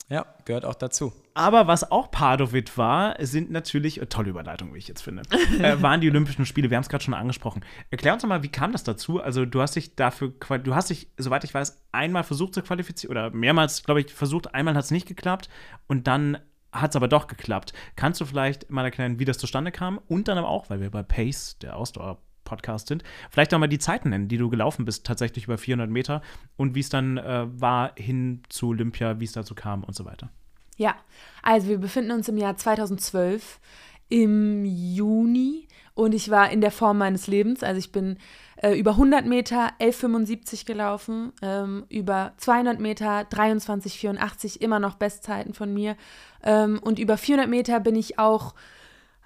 D: Ja, gehört auch dazu.
B: Aber was auch Pardovid war, sind natürlich, äh, tolle Überleitung, wie ich jetzt finde, äh, waren die Olympischen Spiele. Wir haben es gerade schon angesprochen. Erklär uns doch mal, wie kam das dazu? Also, du hast dich dafür, du hast dich, soweit ich weiß, einmal versucht zu qualifizieren oder mehrmals, glaube ich, versucht. Einmal hat es nicht geklappt und dann hat es aber doch geklappt. Kannst du vielleicht mal erklären, wie das zustande kam? Und dann aber auch, weil wir bei Pace, der Ausdauer, Podcast sind. Vielleicht auch mal die Zeiten nennen, die du gelaufen bist, tatsächlich über 400 Meter und wie es dann äh, war hin zu Olympia, wie es dazu kam und so weiter.
A: Ja, also wir befinden uns im Jahr 2012 im Juni und ich war in der Form meines Lebens. Also ich bin äh, über 100 Meter 11,75 gelaufen, ähm, über 200 Meter 23,84, immer noch Bestzeiten von mir. Ähm, und über 400 Meter bin ich auch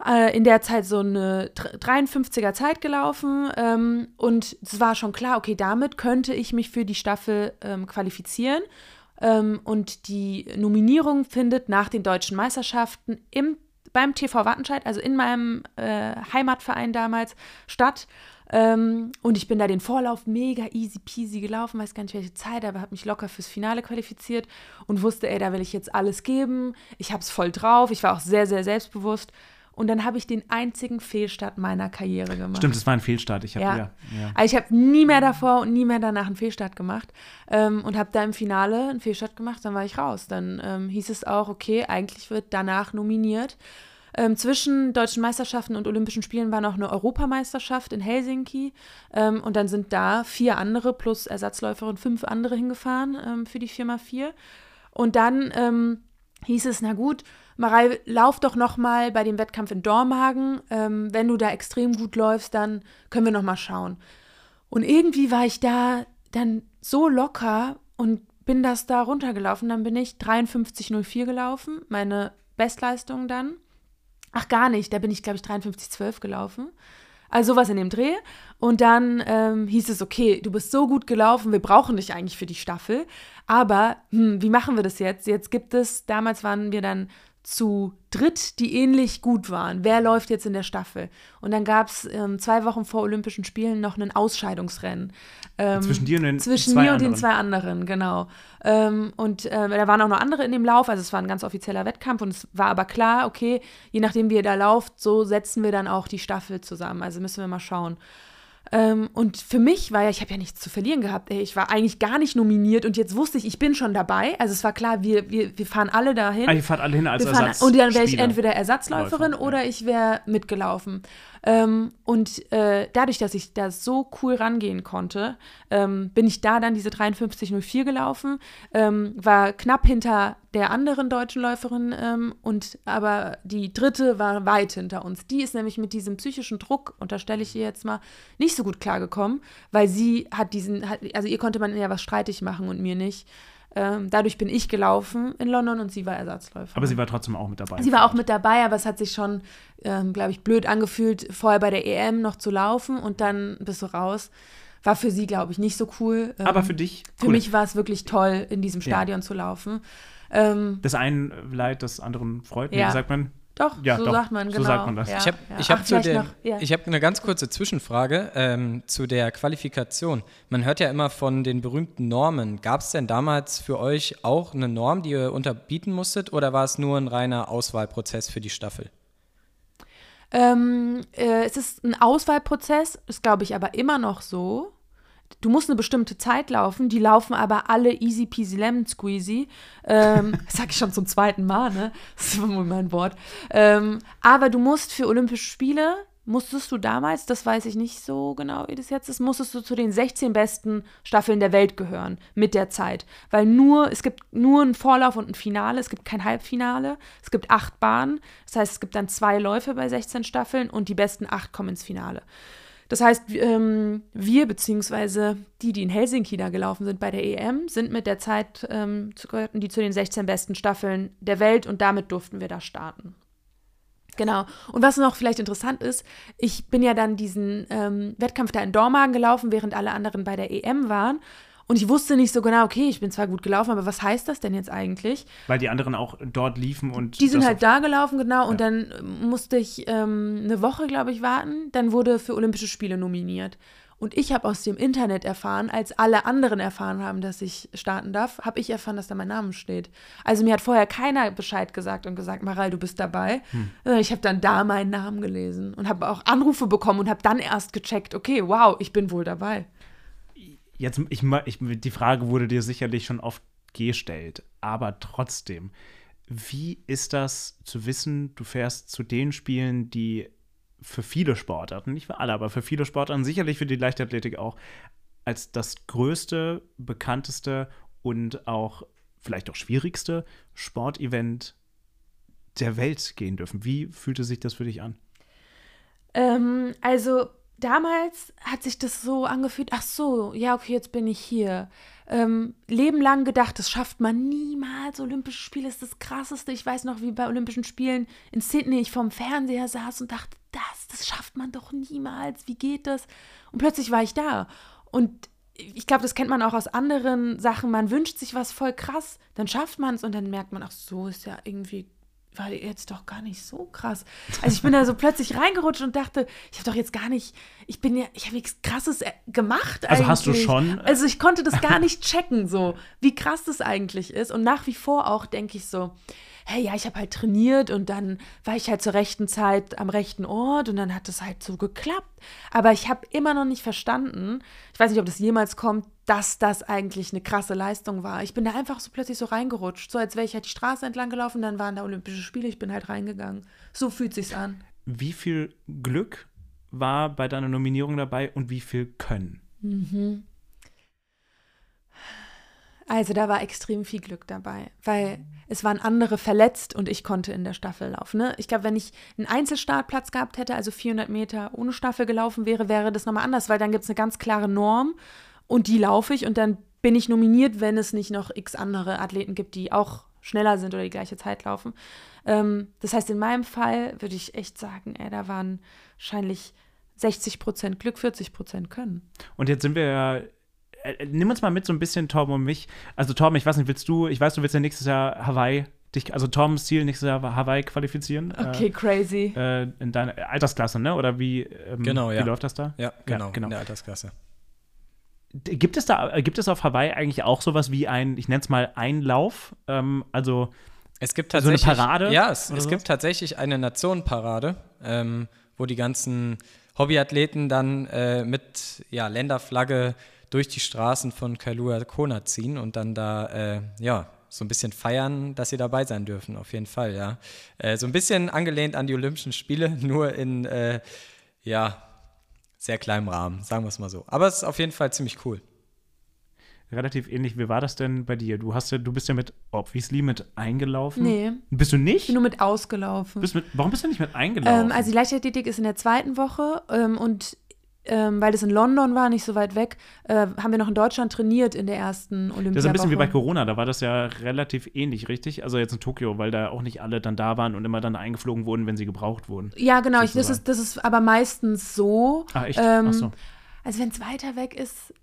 A: äh, in der Zeit so eine dr- 53er Zeit gelaufen ähm, und es war schon klar, okay, damit könnte ich mich für die Staffel ähm, qualifizieren. Ähm, und die Nominierung findet nach den deutschen Meisterschaften im, beim TV Wattenscheid, also in meinem äh, Heimatverein damals, statt. Ähm, und ich bin da den Vorlauf mega easy peasy gelaufen, weiß gar nicht welche Zeit, aber habe mich locker fürs Finale qualifiziert und wusste, ey, da will ich jetzt alles geben. Ich habe es voll drauf. Ich war auch sehr, sehr selbstbewusst. Und dann habe ich den einzigen Fehlstart meiner Karriere gemacht.
B: Stimmt, es war ein Fehlstart. Ich habe
A: Ja.
B: ja. ja.
A: Also ich habe nie mehr davor und nie mehr danach einen Fehlstart gemacht ähm, und habe da im Finale einen Fehlstart gemacht, dann war ich raus. Dann ähm, hieß es auch, okay, eigentlich wird danach nominiert. Ähm, zwischen deutschen Meisterschaften und Olympischen Spielen war noch eine Europameisterschaft in Helsinki ähm, und dann sind da vier andere plus Ersatzläuferin fünf andere hingefahren ähm, für die 4x4. Und dann ähm, hieß es, na gut, Marei, lauf doch noch mal bei dem Wettkampf in Dormagen. Ähm, wenn du da extrem gut läufst, dann können wir noch mal schauen. Und irgendwie war ich da dann so locker und bin das da runtergelaufen. Dann bin ich 53,04 gelaufen, meine Bestleistung dann. Ach, gar nicht, da bin ich, glaube ich, 53,12 gelaufen. Also sowas in dem Dreh. Und dann ähm, hieß es, okay, du bist so gut gelaufen, wir brauchen dich eigentlich für die Staffel. Aber hm, wie machen wir das jetzt? Jetzt gibt es, damals waren wir dann zu dritt, die ähnlich gut waren. Wer läuft jetzt in der Staffel? Und dann gab es ähm, zwei Wochen vor Olympischen Spielen noch ein Ausscheidungsrennen. Ähm,
B: zwischen dir und den
A: zwischen
B: zwei
A: mir und
B: anderen.
A: den zwei anderen, genau. Ähm, und äh, da waren auch noch andere in dem Lauf, also es war ein ganz offizieller Wettkampf und es war aber klar, okay, je nachdem, wie ihr da lauft, so setzen wir dann auch die Staffel zusammen. Also müssen wir mal schauen. Ähm, und für mich war ja, ich habe ja nichts zu verlieren gehabt. Ey, ich war eigentlich gar nicht nominiert und jetzt wusste ich, ich bin schon dabei. Also es war klar, wir, wir, wir fahren alle dahin.
B: Ah, ihr fahrt alle hin als Ersatz.
A: und dann wäre ich entweder Ersatzläuferin
B: Läufer,
A: oder ich wäre mitgelaufen. Ähm, und äh, dadurch, dass ich da so cool rangehen konnte, ähm, bin ich da dann diese 53.04 gelaufen, ähm, war knapp hinter der anderen deutschen Läuferin ähm, und aber die dritte war weit hinter uns. Die ist nämlich mit diesem psychischen Druck, unterstelle ich ihr jetzt mal, nicht so gut klargekommen, weil sie hat diesen, also ihr konnte man ja was streitig machen und mir nicht. Ähm, dadurch bin ich gelaufen in London und sie war Ersatzläuferin.
B: Aber sie war trotzdem auch mit dabei.
A: Sie war auch mit dabei, aber es hat sich schon, ähm, glaube ich, blöd angefühlt, vorher bei der EM noch zu laufen und dann bist du raus. War für sie, glaube ich, nicht so cool. Ähm,
B: Aber für dich,
A: Für
B: cool.
A: mich war es wirklich toll, in diesem
B: Ja.
A: Stadion zu laufen. Ähm,
B: des einen Leid, des anderen Freud,
A: Ja.
B: wie sagt man?
A: Doch,
B: Ja,
A: so
B: doch,
A: sagt man,
B: so
A: genau.
B: sagt man das.
A: Ja,
D: Ich habe
A: ja.
D: hab zu
A: ja.
D: ich hab eine ganz kurze Zwischenfrage ähm, zu der Qualifikation. Man hört ja immer von den berühmten Normen. Gab es denn damals für euch auch eine Norm, die ihr unterbieten musstet, oder war es nur ein reiner Auswahlprozess für die Staffel?
A: Ähm, äh, es ist ein Auswahlprozess, ist, glaube ich, aber immer noch so. Du musst eine bestimmte Zeit laufen, die laufen aber alle easy peasy lemon squeezy. Ähm, das sage ich schon zum zweiten Mal, ne? Das ist wohl mein Wort. Ähm, aber du musst für Olympische Spiele, musstest du damals, das weiß ich nicht so genau, wie das jetzt ist, musstest du zu den 16 besten Staffeln der Welt gehören mit der Zeit. Weil nur, es gibt nur einen Vorlauf und ein Finale, es gibt kein Halbfinale, es gibt acht Bahnen, das heißt, es gibt dann zwei Läufe bei 16 Staffeln und die besten acht kommen ins Finale. Das heißt, ähm, wir beziehungsweise die, die in Helsinki da gelaufen sind bei der EM, sind mit der Zeit, ähm, zu, gehörten die zu den 16 besten Staffeln der Welt und damit durften wir da starten. Genau. Und was noch vielleicht interessant ist, ich bin ja dann diesen ähm, Wettkampf da in Dormagen gelaufen, während alle anderen bei der EM waren. Und ich wusste nicht so genau, okay, ich bin zwar gut gelaufen, aber was heißt das denn jetzt eigentlich?
B: Weil die anderen auch dort liefen und.
A: Die sind halt da gelaufen, genau. Und dann musste ich ähm, eine Woche, glaube ich, warten. Dann wurde für Olympische Spiele nominiert. Und ich habe aus dem Internet erfahren, als alle anderen erfahren haben, dass ich starten darf, habe ich erfahren, dass da mein Name steht. Also mir hat vorher keiner Bescheid gesagt und gesagt, Maral, du bist dabei. Äh, Ich habe dann da meinen Namen gelesen und habe auch Anrufe bekommen und habe dann erst gecheckt, okay, wow, ich bin wohl dabei.
B: Jetzt, ich, ich, die Frage wurde dir sicherlich schon oft gestellt, aber trotzdem, wie ist das zu wissen, du fährst zu den Spielen, die für viele Sportarten, nicht für alle, aber für viele Sportarten, sicherlich für die Leichtathletik auch, als das größte, bekannteste und auch vielleicht auch schwierigste Sportevent der Welt gehen dürfen. Wie fühlte sich das für dich an?
A: Ähm, also damals hat sich das so angefühlt, ach so, ja, okay, jetzt bin ich hier. Ähm, Leben lang gedacht, das schafft man niemals. Olympische Spiele ist das krasseste. Ich weiß noch, wie bei Olympischen Spielen in Sydney ich vorm Fernseher saß und dachte, das, das schafft man doch niemals. Wie geht das? Und plötzlich war ich da. Und ich glaube, das kennt man auch aus anderen Sachen. Man wünscht sich was voll krass, dann schafft man es und dann merkt man, ach so, ist ja irgendwie war jetzt doch gar nicht so krass. Also ich bin da so plötzlich reingerutscht und dachte, ich habe doch jetzt gar nicht, ich bin ja, ich habe nichts Krasses äh, gemacht
B: Also hast du
A: eigentlich.
B: schon-
A: Also ich konnte das gar nicht checken, so wie krass das eigentlich ist. Und nach wie vor auch denke ich so, hey, ja, ich habe halt trainiert und dann war ich halt zur rechten Zeit am rechten Ort und dann hat es halt so geklappt. Aber ich habe immer noch nicht verstanden, ich weiß nicht, ob das jemals kommt, dass das eigentlich eine krasse Leistung war. Ich bin da einfach so plötzlich so reingerutscht, so als wäre ich halt die Straße entlang gelaufen, dann waren da Olympische Spiele, ich bin halt reingegangen. So fühlt sich's an.
B: Wie viel Glück war bei deiner Nominierung dabei und wie viel Können?
A: Also da war extrem viel Glück dabei, weil es waren andere verletzt und ich konnte in der Staffel laufen. Ne? Ich glaube, wenn ich einen Einzelstartplatz gehabt hätte, also 400 Meter ohne Staffel gelaufen wäre, wäre das nochmal anders, weil dann gibt es eine ganz klare Norm und die laufe ich und dann bin ich nominiert, wenn es nicht noch x andere Athleten gibt, die auch schneller sind oder die gleiche Zeit laufen. Ähm, das heißt, in meinem Fall würde ich echt sagen, ey, da waren wahrscheinlich 60 Prozent Glück, 40 Prozent Können.
B: Und jetzt sind wir ja. Äh, Nimm uns mal mit so ein bisschen, Torben und mich. Also, Torben, ich weiß nicht, willst du, ich weiß, du willst ja nächstes Jahr Hawaii dich, also Toms Ziel nächstes Jahr Hawaii qualifizieren.
A: Okay, crazy.
B: Äh, in deiner Altersklasse, ne? Oder wie, ähm,
D: Genau, ja.
B: wie läuft das da?
D: Ja, genau,
B: genau.
D: in der Altersklasse.
B: Gibt es da, äh, gibt es auf Hawaii eigentlich auch sowas wie ein, ich nenne es mal Einlauf? Ähm, also
D: Es gibt
B: So eine
D: tatsächlich
B: Parade
D: Ja, es, es gibt tatsächlich eine Nationenparade, ähm, wo die ganzen Hobbyathleten dann äh, mit ja, Länderflagge durch die Straßen von Kailua Kona ziehen und dann da äh, ja so ein bisschen feiern, dass sie dabei sein dürfen, auf jeden Fall, ja. Äh, so ein bisschen angelehnt an die Olympischen Spiele, nur in äh, ja sehr kleinem Rahmen, sagen wir es mal so. Aber es ist auf jeden Fall ziemlich cool.
B: relativ ähnlich. Wie war das denn bei dir? Du hast ja, du bist ja mit obviously mit eingelaufen.
A: Nee.
B: Bist du
A: Ich
B: nicht?
A: bin nur mit ausgelaufen.
B: Bist mit, warum bist du nicht mit eingelaufen?
A: Ähm, also die Leichtathletik ist in der zweiten Woche ähm, und ähm, weil es in London war, nicht so weit weg, äh, haben wir noch in Deutschland trainiert in der ersten Olympiawoche.
B: das ist ein bisschen wie bei Corona, da war das ja relativ ähnlich, richtig? Also jetzt in Tokio, weil da auch nicht alle dann da waren und immer dann eingeflogen wurden, wenn sie gebraucht wurden.
A: Ja, genau. Ich, das, ist, das ist aber meistens so.
B: Ah, echt?
A: Ähm,
B: Ach so.
A: Also wenn es weiter weg ist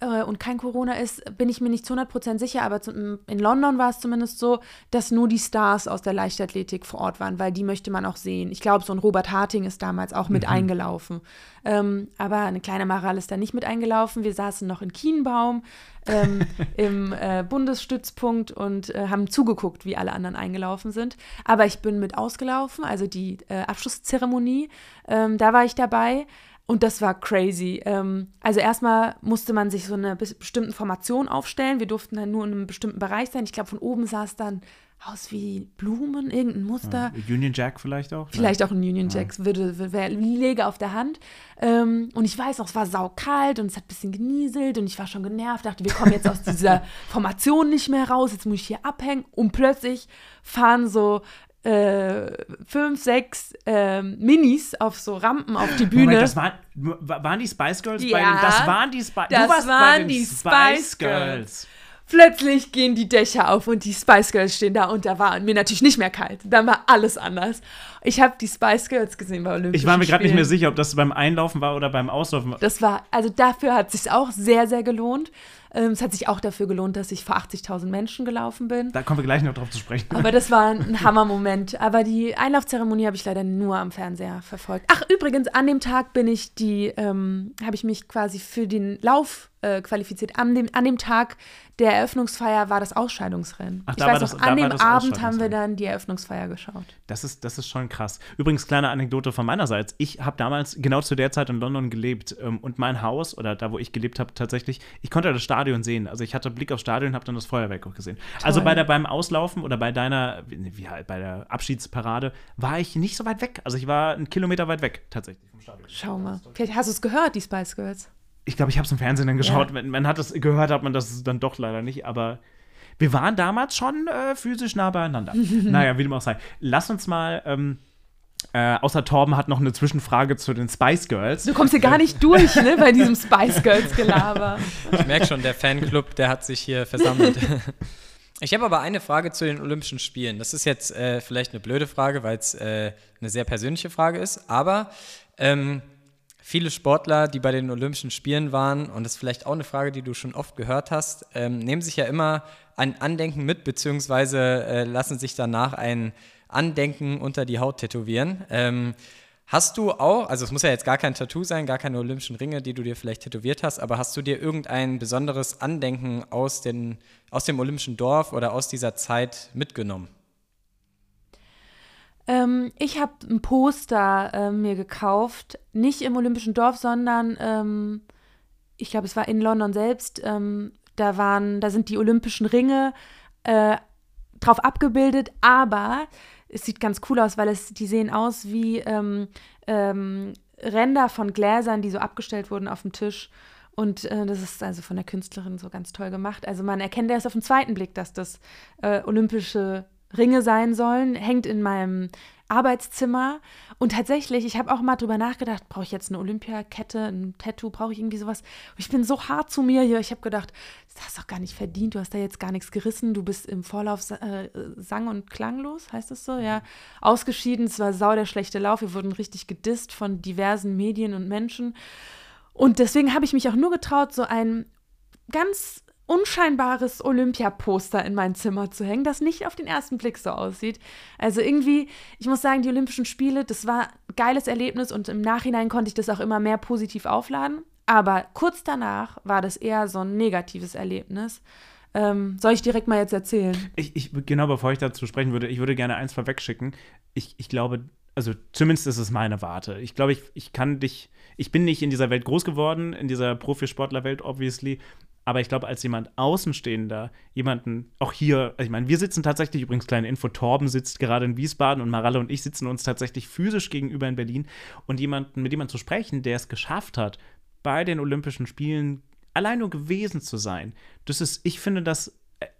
A: äh, und kein Corona ist, bin ich mir nicht zu 100% sicher, aber zum, in London war es zumindest so, dass nur die Stars aus der Leichtathletik vor Ort waren, weil die möchte man auch sehen. Ich glaube, so ein Robert Harting ist damals auch
B: Mhm.
A: mit eingelaufen. Ähm, aber eine kleine Maral ist da nicht mit eingelaufen. Wir saßen noch in Kienbaum ähm, im äh, Bundesstützpunkt und äh, haben zugeguckt, wie alle anderen eingelaufen sind. Aber ich bin mit ausgelaufen, also die äh, Abschlusszeremonie, ähm, da war ich dabei. Und das war crazy. Ähm, also erstmal musste man sich so eine bes- bestimmte Formation aufstellen. Wir durften dann nur in einem bestimmten Bereich sein. Ich glaube, von oben sah es dann aus wie Blumen, irgendein Muster.
B: Union Jack vielleicht auch?
A: Vielleicht auch ein Union Jacks, würde, würde wär, lege auf der Hand. Ähm, und ich weiß noch, es war saukalt und es hat ein bisschen genieselt und ich war schon genervt, dachte, wir kommen jetzt aus dieser Formation nicht mehr raus, jetzt muss ich hier abhängen. Und plötzlich fahren so äh, fünf, sechs ähm, Minis auf so Rampen auf die Bühne.
B: Moment, das waren, waren die Spice Girls bei
A: Ja,
B: den, Das waren die Spice
A: das
B: bei
A: waren die
B: Spice
A: Spice
B: Girls.
A: Plötzlich gehen die Dächer auf und die Spice Girls stehen da und da war mir natürlich nicht mehr kalt. Dann war alles anders. Ich habe die Spice Girls gesehen bei Olympischen
B: Ich war mir gerade nicht mehr sicher, ob das beim Einlaufen war oder beim Auslaufen.
A: Das war, also dafür hat es sich auch sehr, sehr gelohnt. Ähm, es hat sich auch dafür gelohnt, dass ich vor 80.000 Menschen gelaufen bin.
B: Da kommen wir gleich noch drauf zu sprechen.
A: Aber das war ein Hammermoment. Aber die Einlaufzeremonie habe ich leider nur am Fernseher verfolgt. Ach, übrigens, an dem Tag bin ich die, ähm, habe ich mich quasi für den Lauf äh, qualifiziert. An dem, an dem Tag der Eröffnungsfeier war das Ausscheidungsrennen.
B: Ach,
A: ich
B: da war
A: weiß
B: das-
A: noch, an dem Abend haben wir dann die Eröffnungsfeier geschaut.
B: Das ist, das ist schon krass. Übrigens, kleine Anekdote von meinerseits. Ich habe damals genau zu der Zeit in London gelebt ähm, und mein Haus, oder da, wo ich gelebt habe, tatsächlich, ich konnte das Stadion sehen. Also ich hatte Blick aufs Stadion und habe dann das Feuerwerk auch gesehen. Also bei der, beim Auslaufen oder bei deiner, wie, wie halt, bei der Abschiedsparade, war ich nicht so weit weg. Also ich war einen Kilometer weit weg, tatsächlich vom Stadion.
A: Schau mal. Vielleicht hast du es gehört, die Spice Girls.
B: Ich glaube, ich habe es im Fernsehen dann geschaut.
A: Ja.
B: Man, man hat es gehört, hat man das dann doch leider nicht. Aber wir waren damals schon äh, physisch nah beieinander. naja, wie dem auch sei. Lass uns mal. Ähm, äh, außer Torben hat noch eine Zwischenfrage zu den Spice Girls.
A: Du kommst hier gar nicht durch, ne, bei diesem Spice Girls Gelaber.
D: Ich merke schon, der Fanclub, der hat sich hier versammelt. Ich habe aber eine Frage zu den Olympischen Spielen. Das ist jetzt äh, vielleicht eine blöde Frage, weil es äh, eine sehr persönliche Frage ist. Aber ähm, viele Sportler, die bei den Olympischen Spielen waren, und das ist vielleicht auch eine Frage, die du schon oft gehört hast, ähm, nehmen sich ja immer ein Andenken mit, beziehungsweise äh, lassen sich danach ein Andenken unter die Haut tätowieren. Ähm, Hast du auch, also es muss ja jetzt gar kein Tattoo sein, gar keine olympischen Ringe, die du dir vielleicht tätowiert hast, aber hast du dir irgendein besonderes Andenken aus, den, aus dem olympischen Dorf oder aus dieser Zeit mitgenommen?
A: Ähm, ich habe ein Poster äh, mir gekauft, nicht im Olympischen Dorf, sondern ähm, ich glaube, es war in London selbst. Ähm, da waren, da sind die Olympischen Ringe äh, drauf abgebildet, aber es sieht ganz cool aus, weil es, die sehen aus wie ähm, ähm, Ränder von Gläsern, die so abgestellt wurden auf dem Tisch. Und äh, das ist also von der Künstlerin so ganz toll gemacht. Also man erkennt erst auf den zweiten Blick, dass das äh, olympische Ringe sein sollen. Hängt in meinem Arbeitszimmer. Und tatsächlich, ich habe auch mal drüber nachgedacht, brauche ich jetzt eine Olympiakette, ein Tattoo, brauche ich irgendwie sowas? Und ich bin so hart zu mir hier. Ich habe gedacht, das hast du doch gar nicht verdient, du hast da jetzt gar nichts gerissen, du bist im Vorlauf äh, sang- und klanglos, heißt das so? Ja. Ausgeschieden, es war sau der schlechte Lauf, wir wurden richtig gedisst von diversen Medien und Menschen. Und deswegen habe ich mich auch nur getraut, so ein ganz unscheinbares Olympiaposter in mein Zimmer zu hängen, das nicht auf den ersten Blick so aussieht. Also irgendwie, ich muss sagen, die Olympischen Spiele, das war ein geiles Erlebnis und im Nachhinein konnte ich das auch immer mehr positiv aufladen. Aber kurz danach war das eher so ein negatives Erlebnis. Ähm, soll ich direkt mal jetzt erzählen?
B: Ich, ich, genau, bevor ich dazu sprechen würde, ich würde gerne eins vorwegschicken. Ich, ich glaube, also zumindest ist es meine Warte. Ich glaube, ich, ich kann dich, ich bin nicht in dieser Welt groß geworden, in dieser Profisportlerwelt, obviously. Aber ich glaube, als jemand Außenstehender, jemanden, auch hier, also ich meine, wir sitzen tatsächlich, übrigens kleine Info, Torben sitzt gerade in Wiesbaden und Maralle und ich sitzen uns tatsächlich physisch gegenüber in Berlin. Und jemanden, mit jemandem zu sprechen, der es geschafft hat, bei den Olympischen Spielen allein nur gewesen zu sein, das ist, ich finde das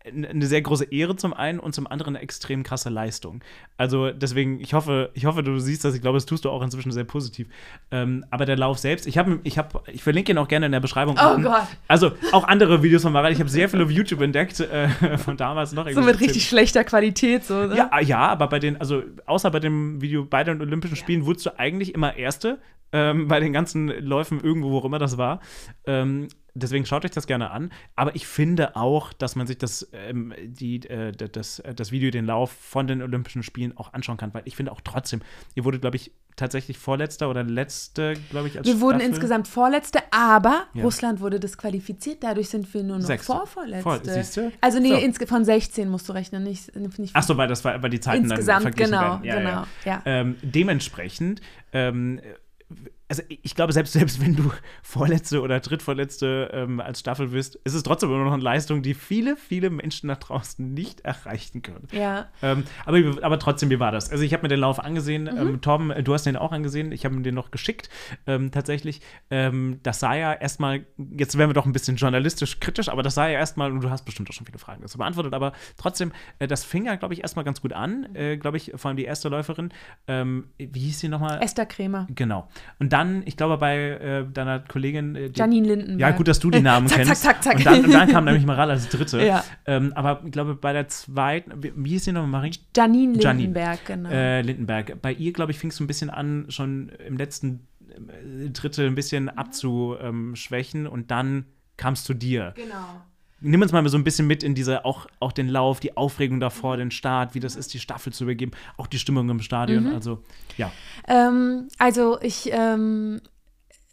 B: eine sehr große Ehre zum einen und zum anderen eine extrem krasse Leistung. Also deswegen, ich hoffe, ich hoffe, du siehst das. Ich glaube, das tust du auch inzwischen sehr positiv. Ähm, aber der Lauf selbst, ich habe, ich habe, ich verlinke ihn auch gerne in der Beschreibung.
A: Oh Gott.
B: Also auch andere Videos von Maral. Ich habe sehr viele auf YouTube entdeckt äh, von damals noch.
A: So mit richtig schlechter Qualität so. Ne?
B: Ja, ja, aber bei den, also außer bei dem Video bei den Olympischen Spielen ja. wurdest du eigentlich immer Erste ähm, bei den ganzen Läufen irgendwo, wo auch immer das war. Ähm, deswegen schaut euch das gerne an. Aber ich finde auch, dass man sich das, ähm, die, äh, das, äh, das Video, den Lauf von den Olympischen Spielen auch anschauen kann, weil ich finde auch trotzdem, ihr wurde, glaube ich, tatsächlich Vorletzter oder Letzte, glaube ich, als
A: Wir
B: Staffel.
A: wurden insgesamt Vorletzte, aber ja. Russland wurde disqualifiziert, dadurch sind wir nur noch
B: Sechste.
A: Vorvorletzte.
B: Voll, siehst du?
A: Also nee, so. von 16 musst du rechnen, nicht, nicht
B: Ach so, weil das war, weil die Zeiten
A: insgesamt,
B: dann verglichen
A: genau,
B: werden. Ja,
A: genau,
B: ja.
A: ja.
B: Ähm, dementsprechend ähm, also ich glaube, selbst, selbst wenn du Vorletzte oder Drittvorletzte ähm, als Staffel wirst, ist es trotzdem immer noch eine Leistung, die viele, viele Menschen nach draußen nicht erreichen können.
A: Ja.
B: Ähm, aber, aber trotzdem, wie war das? Also ich habe mir den Lauf angesehen. Mhm. Ähm, Tom, du hast den auch angesehen. Ich habe mir den noch geschickt, ähm, tatsächlich. Ähm, das sah ja erstmal, jetzt werden wir doch ein bisschen journalistisch kritisch, aber das sah ja erstmal, und du hast bestimmt auch schon viele Fragen dazu beantwortet, aber trotzdem, äh, das fing ja, glaube ich, erstmal ganz gut an. Äh, glaube ich, vor allem die erste Läuferin. Ähm, wie hieß sie nochmal?
A: Esther Krämer.
B: Genau. Und dann, ich glaube, bei äh, deiner Kollegin. Äh,
A: Janine Lindenberg.
B: Ja, gut, dass du die Namen
A: zack,
B: kennst.
A: Zack, zack, zack.
B: Und dann, und dann kam nämlich Maral als dritte.
A: Ja.
B: Ähm, aber ich glaube, bei der zweiten, wie, wie hieß sie noch, Marie?
A: Janine
B: Janine.
A: Lindenberg, genau.
B: Äh, Lindenberg. Bei ihr, glaube ich, fing es so ein bisschen an, schon im letzten äh, Drittel ein bisschen abzuschwächen und dann kam es zu dir.
A: Genau.
B: Nimm uns mal so ein bisschen mit in diese, auch, auch den Lauf, die Aufregung davor, den Start, wie das ist, die Staffel zu übergeben, auch die Stimmung im Stadion.
A: Mhm.
B: Also, ja.
A: Ähm, also, ich, ähm,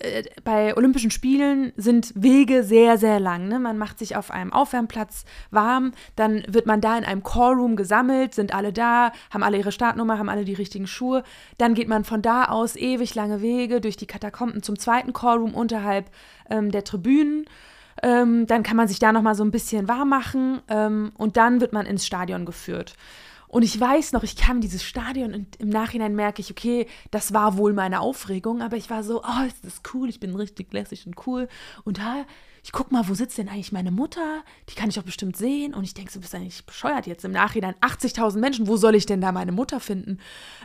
A: äh, bei Olympischen Spielen sind Wege sehr, sehr lang. Ne? Man macht sich auf einem Aufwärmplatz warm, dann wird man da in einem Callroom gesammelt, sind alle da, haben alle ihre Startnummer, haben alle die richtigen Schuhe. Dann geht man von da aus ewig lange Wege durch die Katakomben zum zweiten Callroom unterhalb ähm, der Tribünen. Ähm, dann kann man sich da noch mal so ein bisschen warm machen ähm, und dann wird man ins Stadion geführt. Und ich weiß noch, ich kam in dieses Stadion und im Nachhinein merke ich, okay, das war wohl meine Aufregung, aber ich war so, oh, ist das cool, ich bin richtig lässig und cool. Und da ich guck mal, wo sitzt denn eigentlich meine Mutter? Die kann ich doch bestimmt sehen. Und ich denke, du bist eigentlich bescheuert jetzt im Nachhinein. 80.000 Menschen, wo soll ich denn da meine Mutter finden?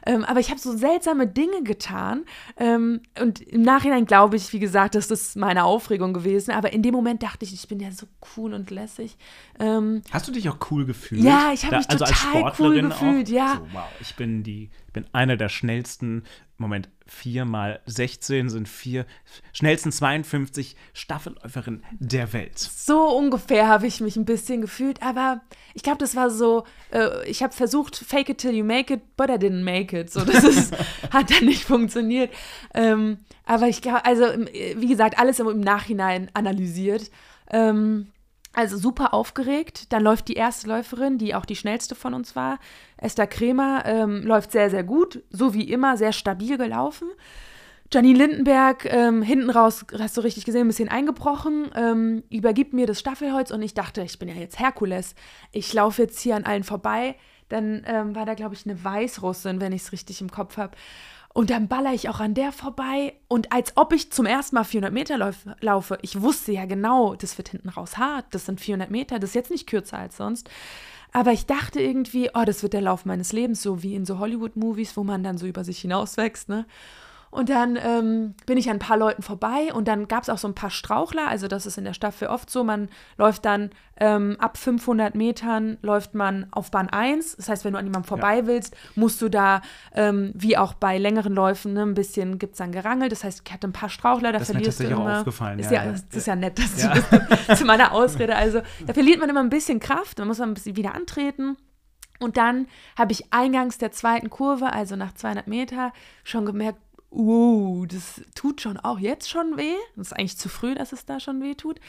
A: Ähm, aber ich habe so seltsame Dinge getan. Ähm, und im Nachhinein glaube ich, wie gesagt, das ist meine Aufregung gewesen. Aber in dem Moment dachte ich, ich bin ja so cool und lässig. Ähm,
B: Hast du dich auch cool gefühlt?
A: Ja, ich habe mich
B: also
A: total cool gefühlt,
B: auch?
A: ja.
B: So, wow, ich bin die, bin einer der schnellsten Moment, 4 mal 16 sind vier schnellsten 52 Staffelläuferinnen der Welt.
A: So ungefähr habe ich mich ein bisschen gefühlt, aber ich glaube, das war so, äh, ich habe versucht, fake it till you make it, but I didn't make it. So, das ist, hat dann nicht funktioniert. Ähm, aber ich glaube, also, wie gesagt, alles im Nachhinein analysiert. Ähm, also super aufgeregt. Dann läuft die erste Läuferin, die auch die schnellste von uns war, Esther Kremer, ähm, läuft sehr, sehr gut, so wie immer, sehr stabil gelaufen. Janine Lindenberg, ähm, hinten raus, hast du richtig gesehen, ein bisschen eingebrochen, ähm, übergibt mir das Staffelholz und ich dachte, ich bin ja jetzt Herkules. Ich laufe jetzt hier an allen vorbei. Dann ähm, war da, glaube ich, eine Weißrussin, wenn ich es richtig im Kopf habe. Und dann baller ich auch an der vorbei. Und als ob ich zum ersten Mal 400 Meter lauf, laufe, ich wusste ja genau, das wird hinten raus hart, das sind 400 Meter, das ist jetzt nicht kürzer als sonst. Aber ich dachte irgendwie, oh, das wird der Lauf meines Lebens, so wie in so Hollywood-Movies, wo man dann so über sich hinauswächst, ne? Und dann ähm, bin ich an ein paar Leuten vorbei und dann gab es auch so ein paar Strauchler. Also das ist in der Staffel oft so. Man läuft dann ähm, ab 500 Metern läuft man auf Bahn 1. Das heißt, wenn du an jemandem vorbei ja. willst, musst du da, ähm, wie auch bei längeren Läufen, ne, ein bisschen gibt es dann gerangelt. Das heißt, ich hatte ein paar Strauchler, da
B: das
A: verlierst
B: ist
A: mir du
B: immer. Aufgefallen.
A: Ist ja, ja, das ist ja nett, dass ja. du zu meiner Ausrede. Also da verliert man immer ein bisschen Kraft, man muss dann ein bisschen wieder antreten. Und dann habe ich eingangs der zweiten Kurve, also nach 200 Meter, schon gemerkt, uh, das tut schon auch jetzt schon weh. Das ist eigentlich zu früh, dass es da schon weh tut.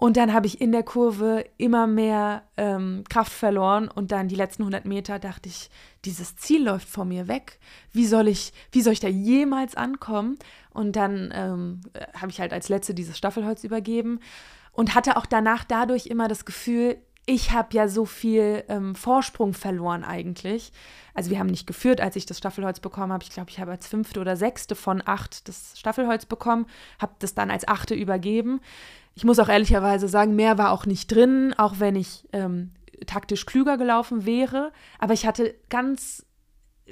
A: Und dann habe ich in der Kurve immer mehr ähm, Kraft verloren und dann die letzten 100 Meter dachte ich, dieses Ziel läuft vor mir weg. Wie soll ich, wie soll ich da jemals ankommen? Und dann ähm, habe ich halt als letzte dieses Staffelholz übergeben und hatte auch danach dadurch immer das Gefühl, ich habe ja so viel ähm, Vorsprung verloren eigentlich. Also wir haben nicht geführt, als ich das Staffelholz bekommen habe. Ich glaube, ich habe als fünfte oder sechste von acht das Staffelholz bekommen, habe das dann als achte übergeben. Ich muss auch ehrlicherweise sagen, mehr war auch nicht drin, auch wenn ich ähm, taktisch klüger gelaufen wäre. Aber ich hatte ganz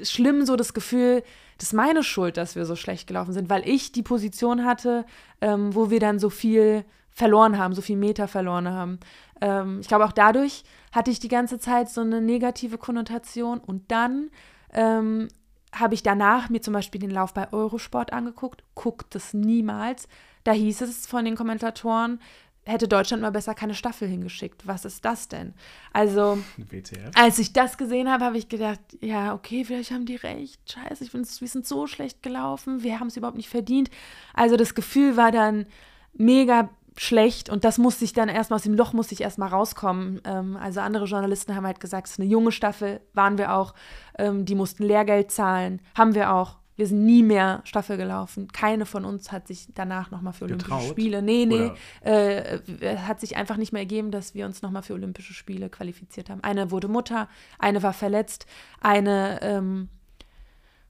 A: schlimm so das Gefühl, das ist meine Schuld, dass wir so schlecht gelaufen sind, weil ich die Position hatte, ähm, wo wir dann so viel verloren haben, so viel Meter verloren haben. Ähm, ich glaube, auch dadurch hatte ich die ganze Zeit so eine negative Konnotation. Und dann ähm, habe ich danach mir zum Beispiel den Lauf bei Eurosport angeguckt, guckt es niemals. Da hieß es von den Kommentatoren, hätte Deutschland mal besser keine Staffel hingeschickt. Was ist das denn? Also, WTF. als ich das gesehen habe, habe ich gedacht, ja, okay, vielleicht haben die recht. Scheiße, ich wir sind so schlecht gelaufen. Wir haben es überhaupt nicht verdient. Also das Gefühl war dann mega schlecht und das musste ich dann erstmal aus dem Loch musste ich erstmal rauskommen. Ähm, also andere Journalisten haben halt gesagt, es ist eine junge Staffel, waren wir auch. Ähm, die mussten Lehrgeld zahlen, haben wir auch. Wir sind nie mehr Staffel gelaufen. Keine von uns hat sich danach nochmal für Olympische Getraut? Spiele. Nee, nee. Äh, hat sich einfach nicht mehr ergeben, dass wir uns nochmal für Olympische Spiele qualifiziert haben. Eine wurde Mutter, eine war verletzt, eine ähm,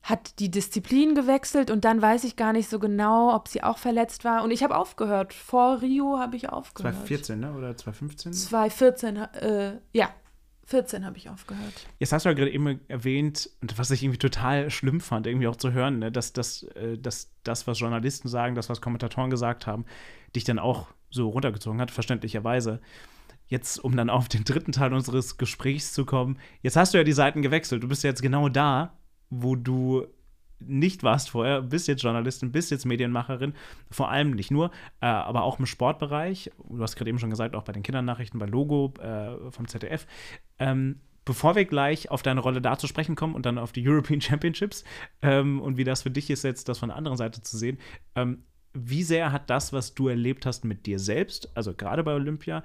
A: hat die Disziplin gewechselt und dann weiß ich gar nicht so genau, ob sie auch verletzt war. Und ich habe aufgehört. Vor Rio habe ich aufgehört.
B: 2014, ne? Oder 2015?
A: 2014, äh, ja. 14 habe ich aufgehört.
B: Jetzt hast du ja gerade eben erwähnt, und was ich irgendwie total schlimm fand, irgendwie auch zu hören, ne, dass, dass, äh, dass das, was Journalisten sagen, das, was Kommentatoren gesagt haben, dich dann auch so runtergezogen hat, verständlicherweise. Jetzt, um dann auf den dritten Teil unseres Gesprächs zu kommen, jetzt hast du ja die Seiten gewechselt. Du bist jetzt genau da, wo du nicht warst vorher, bist jetzt Journalistin, bist jetzt Medienmacherin, vor allem nicht nur, äh, aber auch im Sportbereich. Du hast gerade eben schon gesagt, auch bei den Kindernachrichten, bei Logo äh, vom ZDF. Ähm, bevor wir gleich auf deine Rolle da zu sprechen kommen und dann auf die European Championships ähm, und wie das für dich ist, jetzt das von der anderen Seite zu sehen, ähm, wie sehr hat das, was du erlebt hast mit dir selbst, also gerade bei Olympia,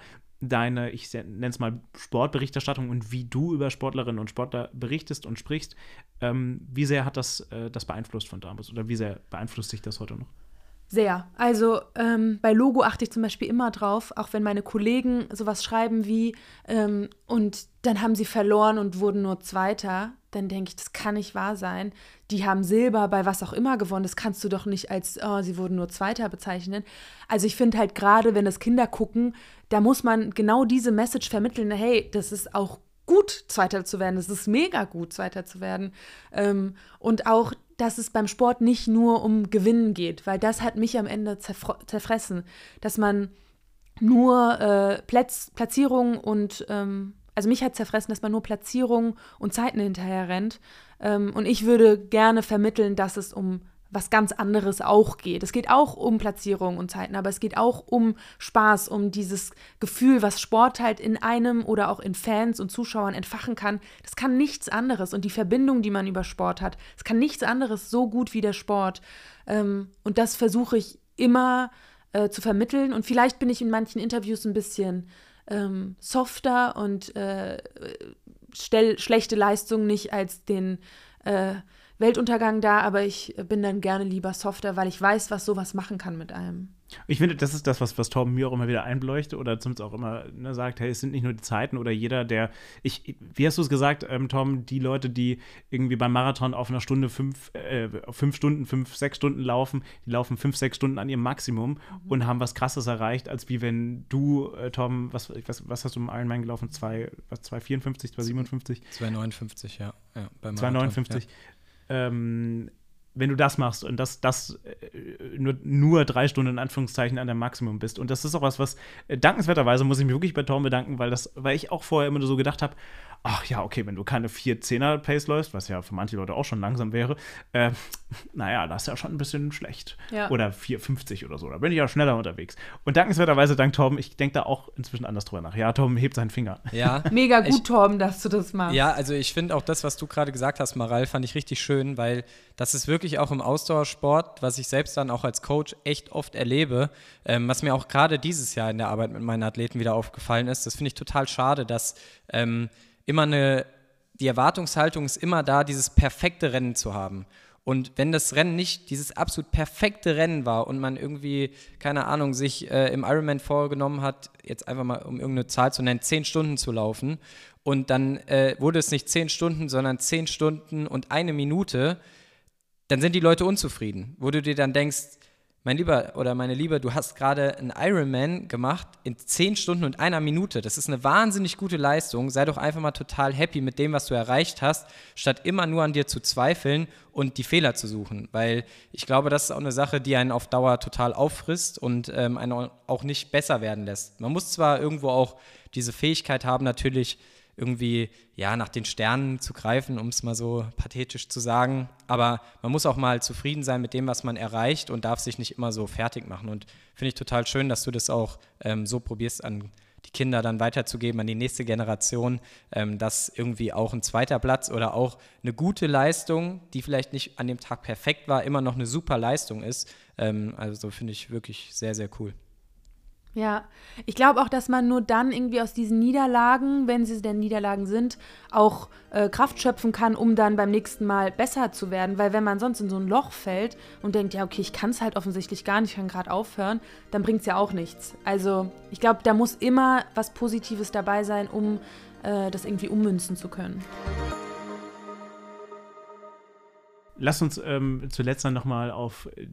B: deine, ich nenne es mal Sportberichterstattung und wie du über Sportlerinnen und Sportler berichtest und sprichst, ähm, wie sehr hat das äh, das beeinflusst von damals oder wie sehr beeinflusst sich das heute noch?
A: Sehr. Also ähm, bei Logo achte ich zum Beispiel immer drauf, auch wenn meine Kollegen sowas schreiben wie, ähm, und dann haben sie verloren und wurden nur Zweiter, dann denke ich, das kann nicht wahr sein. Die haben Silber bei was auch immer gewonnen. Das kannst du doch nicht als, oh, sie wurden nur Zweiter bezeichnen. Also ich finde halt gerade, wenn das Kinder gucken, da muss man genau diese Message vermitteln, hey, das ist auch gut, Zweiter zu werden. Es ist mega gut, Zweiter zu werden. Ähm, und auch dass es beim Sport nicht nur um Gewinnen geht, weil das hat mich am Ende zerfressen, dass man nur äh, Platz, Platzierung und ähm, also mich hat zerfressen, dass man nur Platzierung und Zeiten hinterher rennt. Ähm, und ich würde gerne vermitteln, dass es um was ganz anderes auch geht. Es geht auch um Platzierung und Zeiten, aber es geht auch um Spaß, um dieses Gefühl, was Sport halt in einem oder auch in Fans und Zuschauern entfachen kann. Das kann nichts anderes. Und die Verbindung, die man über Sport hat, es kann nichts anderes so gut wie der Sport. Ähm, und das versuche ich immer äh, zu vermitteln. Und vielleicht bin ich in manchen Interviews ein bisschen ähm, softer und äh, stell schlechte Leistungen nicht als den äh, Weltuntergang da, aber ich bin dann gerne lieber softer, weil ich weiß, was sowas machen kann mit einem.
B: Ich finde, das ist das, was, was Torben mir auch immer wieder einbeleuchtet oder zumindest auch immer ne, sagt, hey, es sind nicht nur die Zeiten oder jeder, der, ich, wie hast du es gesagt, ähm, Tom, die Leute, die irgendwie beim Marathon auf einer Stunde fünf, äh, fünf Stunden, fünf, sechs Stunden laufen, die laufen fünf, sechs Stunden an ihrem Maximum mhm. und haben was Krasses erreicht, als wie wenn du, äh, Tom, was, was, was hast du im Ironman gelaufen? 2,54, 2,57?
D: 2,59, ja. ja
B: 2,59. Ja ähm, wenn du das machst und das, das äh, nur, nur drei Stunden in Anführungszeichen an deinem Maximum bist. Und das ist auch was, was äh, dankenswerterweise muss ich mich wirklich bei Tom bedanken, weil das, weil ich auch vorher immer so gedacht habe, ach ja, okay, wenn du keine 4-10er-Pace läufst, was ja für manche Leute auch schon langsam wäre, äh, naja, das ist ja schon ein bisschen schlecht. Ja. Oder 4,50 oder so. Da bin ich ja schneller unterwegs. Und dankenswerterweise, dank Torben, ich denke da auch inzwischen anders drüber nach. Ja, Torben hebt seinen Finger.
D: Ja.
A: Mega gut, ich, Torben, dass du das machst.
D: Ja, also ich finde auch das, was du gerade gesagt hast, Maral, fand ich richtig schön, weil das ist wirklich auch im Ausdauersport, was ich selbst dann auch als Coach echt oft erlebe, ähm, was mir auch gerade dieses Jahr in der Arbeit mit meinen Athleten wieder aufgefallen ist. Das finde ich total schade, dass ähm, immer eine, die Erwartungshaltung ist immer da, dieses perfekte Rennen zu haben. Und wenn das Rennen nicht dieses absolut perfekte Rennen war und man irgendwie, keine Ahnung, sich äh, im Ironman vorgenommen hat, jetzt einfach mal um irgendeine Zahl zu nennen, zehn Stunden zu laufen und dann äh, wurde es nicht zehn Stunden, sondern zehn Stunden und eine Minute, dann sind die Leute unzufrieden. Wo du dir dann denkst, mein Lieber oder meine Liebe, du hast gerade einen Ironman gemacht in 10 Stunden und einer Minute. Das ist eine wahnsinnig gute Leistung. Sei doch einfach mal total happy mit dem, was du erreicht hast, statt immer nur an dir zu zweifeln und die Fehler zu suchen. Weil ich glaube, das ist auch eine Sache, die einen auf Dauer total auffrisst und ähm, einen auch nicht besser werden lässt. Man muss zwar irgendwo auch diese Fähigkeit haben, natürlich irgendwie ja nach den Sternen zu greifen, um es mal so pathetisch zu sagen. Aber man muss auch mal zufrieden sein mit dem, was man erreicht und darf sich nicht immer so fertig machen. Und finde ich total schön, dass du das auch ähm, so probierst an die Kinder dann weiterzugeben an die nächste Generation, ähm, dass irgendwie auch ein zweiter Platz oder auch eine gute Leistung, die vielleicht nicht an dem Tag perfekt war, immer noch eine super Leistung ist. Ähm, also finde ich wirklich sehr, sehr cool.
A: Ja, ich glaube auch, dass man nur dann irgendwie aus diesen Niederlagen, wenn sie denn Niederlagen sind, auch äh, Kraft schöpfen kann, um dann beim nächsten Mal besser zu werden. Weil wenn man sonst in so ein Loch fällt und denkt, ja, okay, ich kann es halt offensichtlich gar nicht, ich kann gerade aufhören, dann bringt es ja auch nichts. Also ich glaube, da muss immer was Positives dabei sein, um äh, das irgendwie ummünzen zu können.
B: Lass uns ähm, zuletzt dann nochmal auf äh,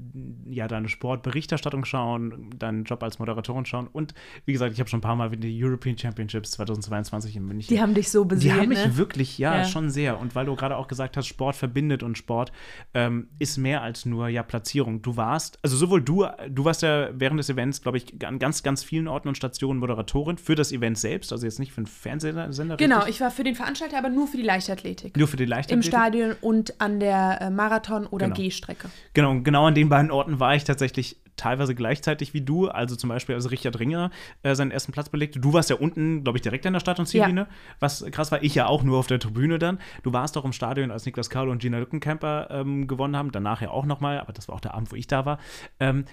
B: ja, deine Sportberichterstattung schauen, deinen Job als Moderatorin schauen und wie gesagt, ich habe schon ein paar Mal die European Championships 2022 in München.
A: Die haben dich so beseelt,
B: Die haben mich
A: ne?
B: wirklich, ja, ja, schon sehr. Und weil du gerade auch gesagt hast, Sport verbindet und Sport ähm, ist mehr als nur ja Platzierung. Du warst, also sowohl du, du warst ja während des Events, glaube ich, an ganz, ganz vielen Orten und Stationen Moderatorin für das Event selbst, also jetzt nicht für einen Fernsehsender.
A: Genau, richtig? ich war für den Veranstalter, aber nur für die Leichtathletik.
B: Nur für die Leichtathletik.
A: Im Stadion und an der äh, Marathon- oder genau. Gehstrecke.
B: Genau, genau an den beiden Orten war ich tatsächlich teilweise gleichzeitig wie du. Also zum Beispiel, als Richard Ringer äh, seinen ersten Platz belegte. Du warst ja unten, glaube ich, direkt an der Start- und Ziellinie. Ja. Was krass war, ich ja auch nur auf der Tribüne dann. Du warst doch im Stadion, als Niklas Carlo und Gina Lückenkämper ähm, gewonnen haben. Danach ja auch nochmal, aber das war auch der Abend, wo ich da war. Ähm,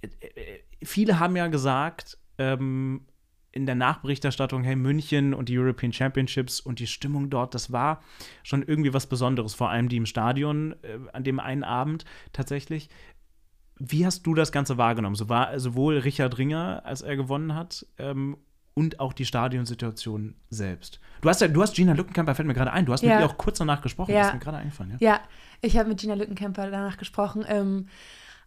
B: äh, äh, viele haben ja gesagt, ähm, in der Nachberichterstattung, hey, München und die European Championships und die Stimmung dort, das war schon irgendwie was Besonderes, vor allem die im Stadion äh, an dem einen Abend tatsächlich. Wie hast du das Ganze wahrgenommen? So war sowohl Richard Ringer, als er gewonnen hat, ähm, und auch die Stadionsituation selbst. Du hast ja, du hast Gina Lückenkämper, fällt mir gerade ein, du hast ja. mit ihr auch kurz danach gesprochen,
A: ja.
B: das ist mir gerade eingefallen.
A: Ja, ja ich habe mit Gina Lückenkämper danach gesprochen. Ähm,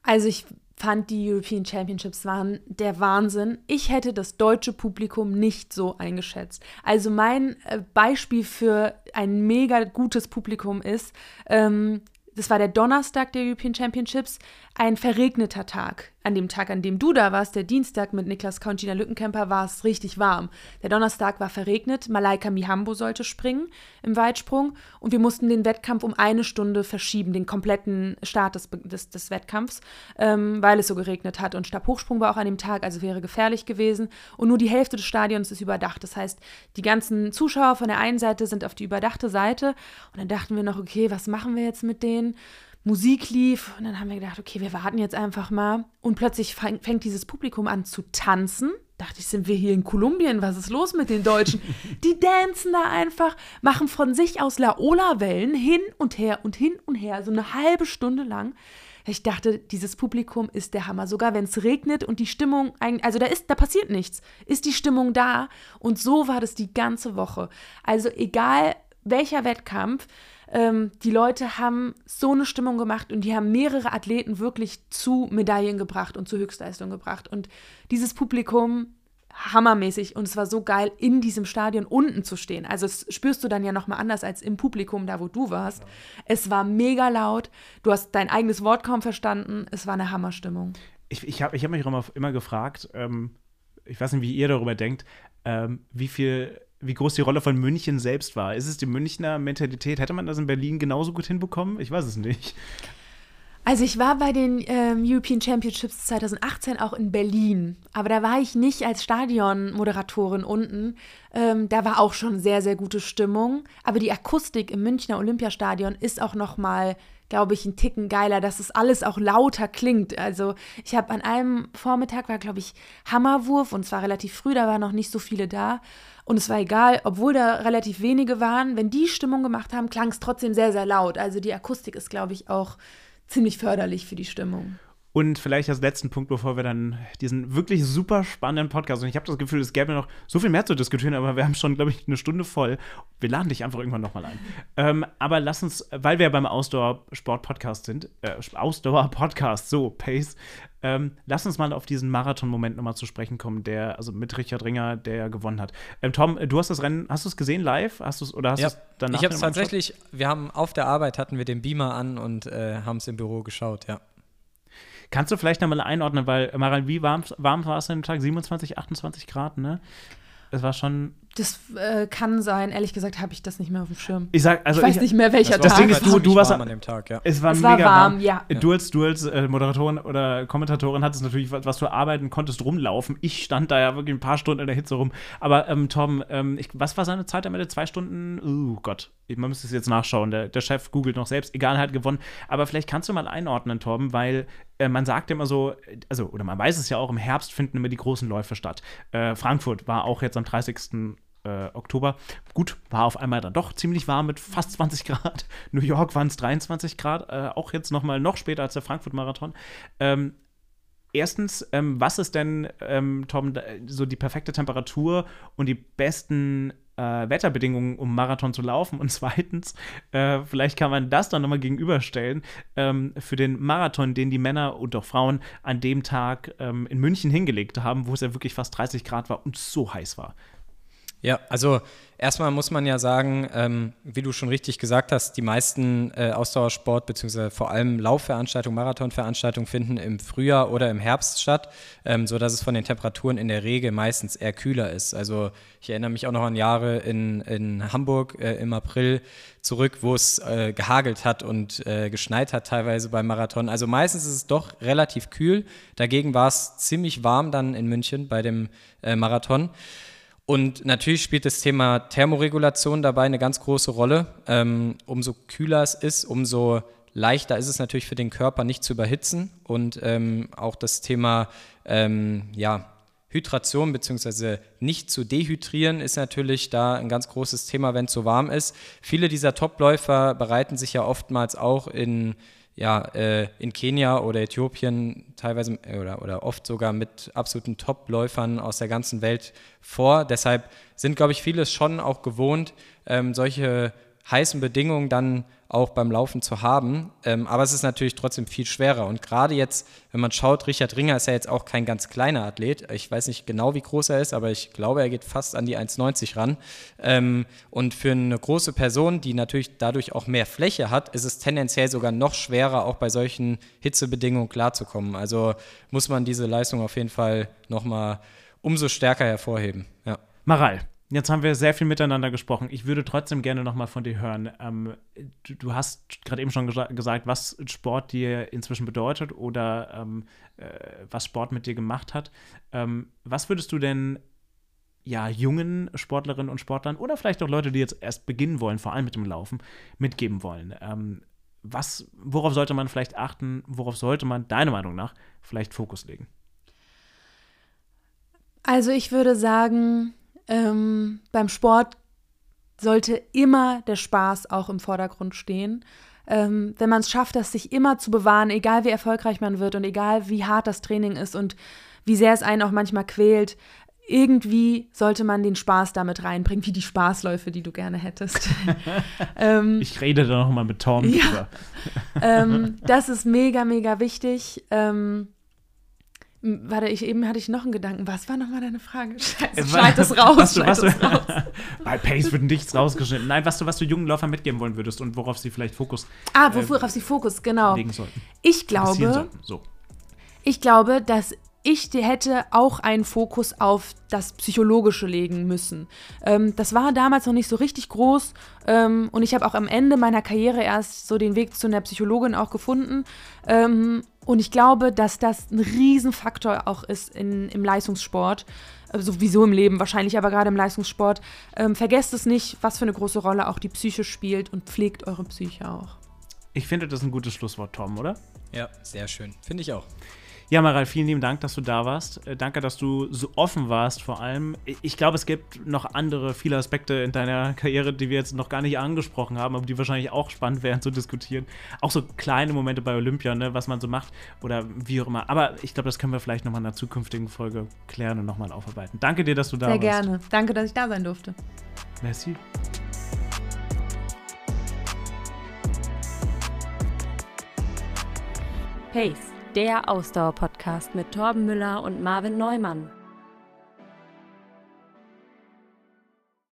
A: also ich fand, die European Championships waren der Wahnsinn. Ich hätte das deutsche Publikum nicht so eingeschätzt. Also mein äh, Beispiel für ein mega gutes Publikum ist, ähm, das war der Donnerstag der European Championships, ein verregneter Tag. An dem Tag, an dem du da warst, der Dienstag mit Niklas Kau und Gina Lückenkämper, war es richtig warm. Der Donnerstag war verregnet, Malaika Mihambo sollte springen im Weitsprung und wir mussten den Wettkampf um eine Stunde verschieben, den kompletten Start des, des, des Wettkampfs, ähm, weil es so geregnet hat. Und Stabhochsprung war auch an dem Tag, also wäre gefährlich gewesen. Und nur die Hälfte des Stadions ist überdacht. Das heißt, die ganzen Zuschauer von der einen Seite sind auf die überdachte Seite. Und dann dachten wir noch, okay, was machen wir jetzt mit denen? Musik lief und dann haben wir gedacht, okay, wir warten jetzt einfach mal. Und plötzlich fang, fängt dieses Publikum an zu tanzen. Dachte ich, sind wir hier in Kolumbien? Was ist los mit den Deutschen? Die dancen da einfach, machen von sich aus Laola-Wellen hin und her und hin und her, so eine halbe Stunde lang. Ich dachte, dieses Publikum ist der Hammer. Sogar wenn es regnet und die Stimmung, also da ist, da passiert nichts, ist die Stimmung da. Und so war das die ganze Woche. Also egal welcher Wettkampf, ähm, die Leute haben so eine Stimmung gemacht und die haben mehrere Athleten wirklich zu Medaillen gebracht und zu Höchstleistung gebracht. Und dieses Publikum hammermäßig und es war so geil, in diesem Stadion unten zu stehen. Also das spürst du dann ja nochmal anders als im Publikum, da wo du warst. Ja. Es war mega laut, du hast dein eigenes Wort kaum verstanden, es war eine Hammerstimmung.
B: Ich, ich habe ich hab mich immer, immer gefragt, ähm, ich weiß nicht, wie ihr darüber denkt, ähm, wie viel wie groß die Rolle von München selbst war. Ist es die Münchner Mentalität? Hätte man das in Berlin genauso gut hinbekommen? Ich weiß es nicht.
A: Also ich war bei den ähm, European Championships 2018 auch in Berlin, aber da war ich nicht als Stadionmoderatorin unten. Ähm, da war auch schon sehr, sehr gute Stimmung, aber die Akustik im Münchner Olympiastadion ist auch noch mal, glaube ich, ein Ticken geiler, dass es alles auch lauter klingt. Also ich habe an einem Vormittag war, glaube ich, Hammerwurf und zwar relativ früh, da waren noch nicht so viele da. Und es war egal, obwohl da relativ wenige waren, wenn die Stimmung gemacht haben, klang es trotzdem sehr, sehr laut. Also die Akustik ist, glaube ich, auch ziemlich förderlich für die Stimmung.
B: Und vielleicht als letzten Punkt, bevor wir dann diesen wirklich super spannenden Podcast, und ich habe das Gefühl, es gäbe noch so viel mehr zu diskutieren, aber wir haben schon, glaube ich, eine Stunde voll. Wir laden dich einfach irgendwann nochmal ein. ähm, aber lass uns, weil wir beim Ausdauer-Sport-Podcast sind, äh, Ausdauer-Podcast, so, Pace, ähm, lass uns mal auf diesen Marathon-Moment nochmal zu sprechen kommen, der, also mit Richard Ringer, der gewonnen hat. Ähm, Tom, du hast das Rennen, hast du es gesehen live? Hast du oder hast
D: ja,
B: du es
D: danach? Ich habe es tatsächlich, wir haben auf der Arbeit hatten wir den Beamer an und äh, haben es im Büro geschaut, ja.
B: Kannst du vielleicht nochmal einordnen, weil, Maral, wie warm, warm war es an dem Tag? 27, 28 Grad, ne? Es war schon
A: das äh, kann sein. Ehrlich gesagt habe ich das nicht mehr auf dem Schirm.
B: Ich sag, also
A: ich weiß
B: ich,
A: nicht mehr welcher
B: Tag. Das Ding ist, du, du warst
D: an dem Tag, ja.
B: Es war
A: es
B: mega
A: war warm, warm. ja.
B: Du als, du als äh, Moderatorin oder Kommentatorin hattest natürlich was, was du arbeiten konntest, rumlaufen. Ich stand da ja wirklich ein paar Stunden in der Hitze rum. Aber ähm, Tom, ähm, ich, was war seine Zeit am Ende? Zwei Stunden? Oh Gott, man müsste es jetzt nachschauen. Der, der Chef googelt noch selbst. Egal, hat gewonnen. Aber vielleicht kannst du mal einordnen, Tom, weil äh, man sagt immer so, also, oder man weiß es ja auch, im Herbst finden immer die großen Läufe statt. Äh, Frankfurt war auch jetzt am 30 äh, Oktober. Gut, war auf einmal dann doch ziemlich warm mit fast 20 Grad. New York waren es 23 Grad, äh, auch jetzt noch mal noch später als der Frankfurt-Marathon. Ähm, erstens, ähm, was ist denn, ähm, Tom, so die perfekte Temperatur und die besten äh, Wetterbedingungen, um Marathon zu laufen? Und zweitens, äh, vielleicht kann man das dann nochmal gegenüberstellen ähm, für den Marathon, den die Männer und auch Frauen an dem Tag ähm, in München hingelegt haben, wo es ja wirklich fast 30 Grad war und so heiß war.
D: Ja, also erstmal muss man ja sagen, ähm, wie du schon richtig gesagt hast, die meisten äh, Ausdauersport- bzw. vor allem Laufveranstaltungen, Marathonveranstaltungen finden im Frühjahr oder im Herbst statt, ähm, sodass es von den Temperaturen in der Regel meistens eher kühler ist. Also ich erinnere mich auch noch an Jahre in, in Hamburg äh, im April zurück, wo es äh, gehagelt hat und äh, geschneit hat teilweise beim Marathon. Also meistens ist es doch relativ kühl. Dagegen war es ziemlich warm dann in München bei dem äh, Marathon. Und natürlich spielt das Thema Thermoregulation dabei eine ganz große Rolle. Ähm, umso kühler es ist, umso leichter ist es natürlich für den Körper nicht zu überhitzen. Und ähm, auch das Thema ähm, ja, Hydration bzw. nicht zu dehydrieren ist natürlich da ein ganz großes Thema, wenn es so warm ist. Viele dieser Topläufer bereiten sich ja oftmals auch in ja, äh, in Kenia oder Äthiopien teilweise äh, oder, oder oft sogar mit absoluten Top-Läufern aus der ganzen Welt vor. Deshalb sind, glaube ich, viele schon auch gewohnt, ähm, solche heißen Bedingungen dann auch beim Laufen zu haben. Ähm, aber es ist natürlich trotzdem viel schwerer. Und gerade jetzt, wenn man schaut, Richard Ringer ist ja jetzt auch kein ganz kleiner Athlet. Ich weiß nicht genau, wie groß er ist, aber ich glaube, er geht fast an die 1,90 ran. Ähm, und für eine große Person, die natürlich dadurch auch mehr Fläche hat, ist es tendenziell sogar noch schwerer, auch bei solchen Hitzebedingungen klarzukommen. Also muss man diese Leistung auf jeden Fall nochmal umso stärker hervorheben. Ja.
B: Maral, Jetzt haben wir sehr viel miteinander gesprochen. Ich würde trotzdem gerne noch mal von dir hören. Ähm, du, du, hast gerade eben schon gesagt, was Sport dir inzwischen bedeutet oder ähm, äh, was Sport mit dir gemacht hat. Ähm, was würdest du denn ja, jungen Sportlerinnen und Sportlern oder vielleicht auch Leute, die jetzt erst beginnen wollen, vor allem mit dem Laufen, mitgeben wollen? Ähm, was, worauf sollte man vielleicht achten? Worauf sollte man deiner Meinung nach vielleicht Fokus legen?
A: Also ich würde sagen, ähm, beim Sport sollte immer der Spaß auch im Vordergrund stehen. Ähm, wenn man es schafft, das sich immer zu bewahren, egal wie erfolgreich man wird und egal wie hart das Training ist und wie sehr es einen auch manchmal quält, irgendwie sollte man den Spaß damit reinbringen, wie die Spaßläufe, die du gerne hättest.
B: ähm, ich rede da noch mal mit Tom
A: ja. ähm, das ist mega, mega wichtig. Ähm, Warte, ich, eben hatte ich noch einen Gedanken. Was war nochmal deine Frage? Scheiße,
B: Äh,
A: schneid es raus,
B: was du, was du,
A: raus.
B: Bei Pace wird nichts rausgeschnitten. Nein, was du, was du jungen Läufern mitgeben wollen würdest und worauf sie vielleicht Fokus
A: Ah, worauf sie Fokus, genau.
B: legen sollten.
A: Ich glaube,
B: sollten. So.
A: Ich glaube, dass ich hätte auch einen Fokus auf das Psychologische legen müssen. Ähm, das war damals noch nicht so richtig groß ähm, und ich habe auch am Ende meiner Karriere erst so den Weg zu einer Psychologin auch gefunden. Ähm, und ich glaube, dass das ein Riesenfaktor auch ist in, im Leistungssport. äh, Sowieso im Leben wahrscheinlich, aber gerade im Leistungssport. Ähm, vergesst es nicht, was für eine große Rolle auch die Psyche spielt und pflegt eure Psyche auch.
B: Ich finde, das ist ein gutes Schlusswort, Tom, oder?
D: Ja, sehr schön. Finde ich auch.
B: Ja, Maral, vielen lieben Dank, dass du da warst. Äh, danke, dass du so offen warst, vor allem. Ich- glaube, es gibt noch andere, viele Aspekte in deiner Karriere, die wir jetzt noch gar nicht angesprochen haben, aber die wahrscheinlich auch spannend wären zu diskutieren. Auch so kleine Momente bei Olympia, ne, was man so macht oder wie auch immer. Aber ich glaube, das können wir vielleicht nochmal in einer zukünftigen Folge klären und nochmal aufarbeiten. Danke dir, dass du da
A: Sehr
B: warst.
A: gerne. Danke, dass ich da sein durfte.
B: Merci.
C: Pace, der Ausdauer-Podcast mit Torben Müller und Marvin Neumann.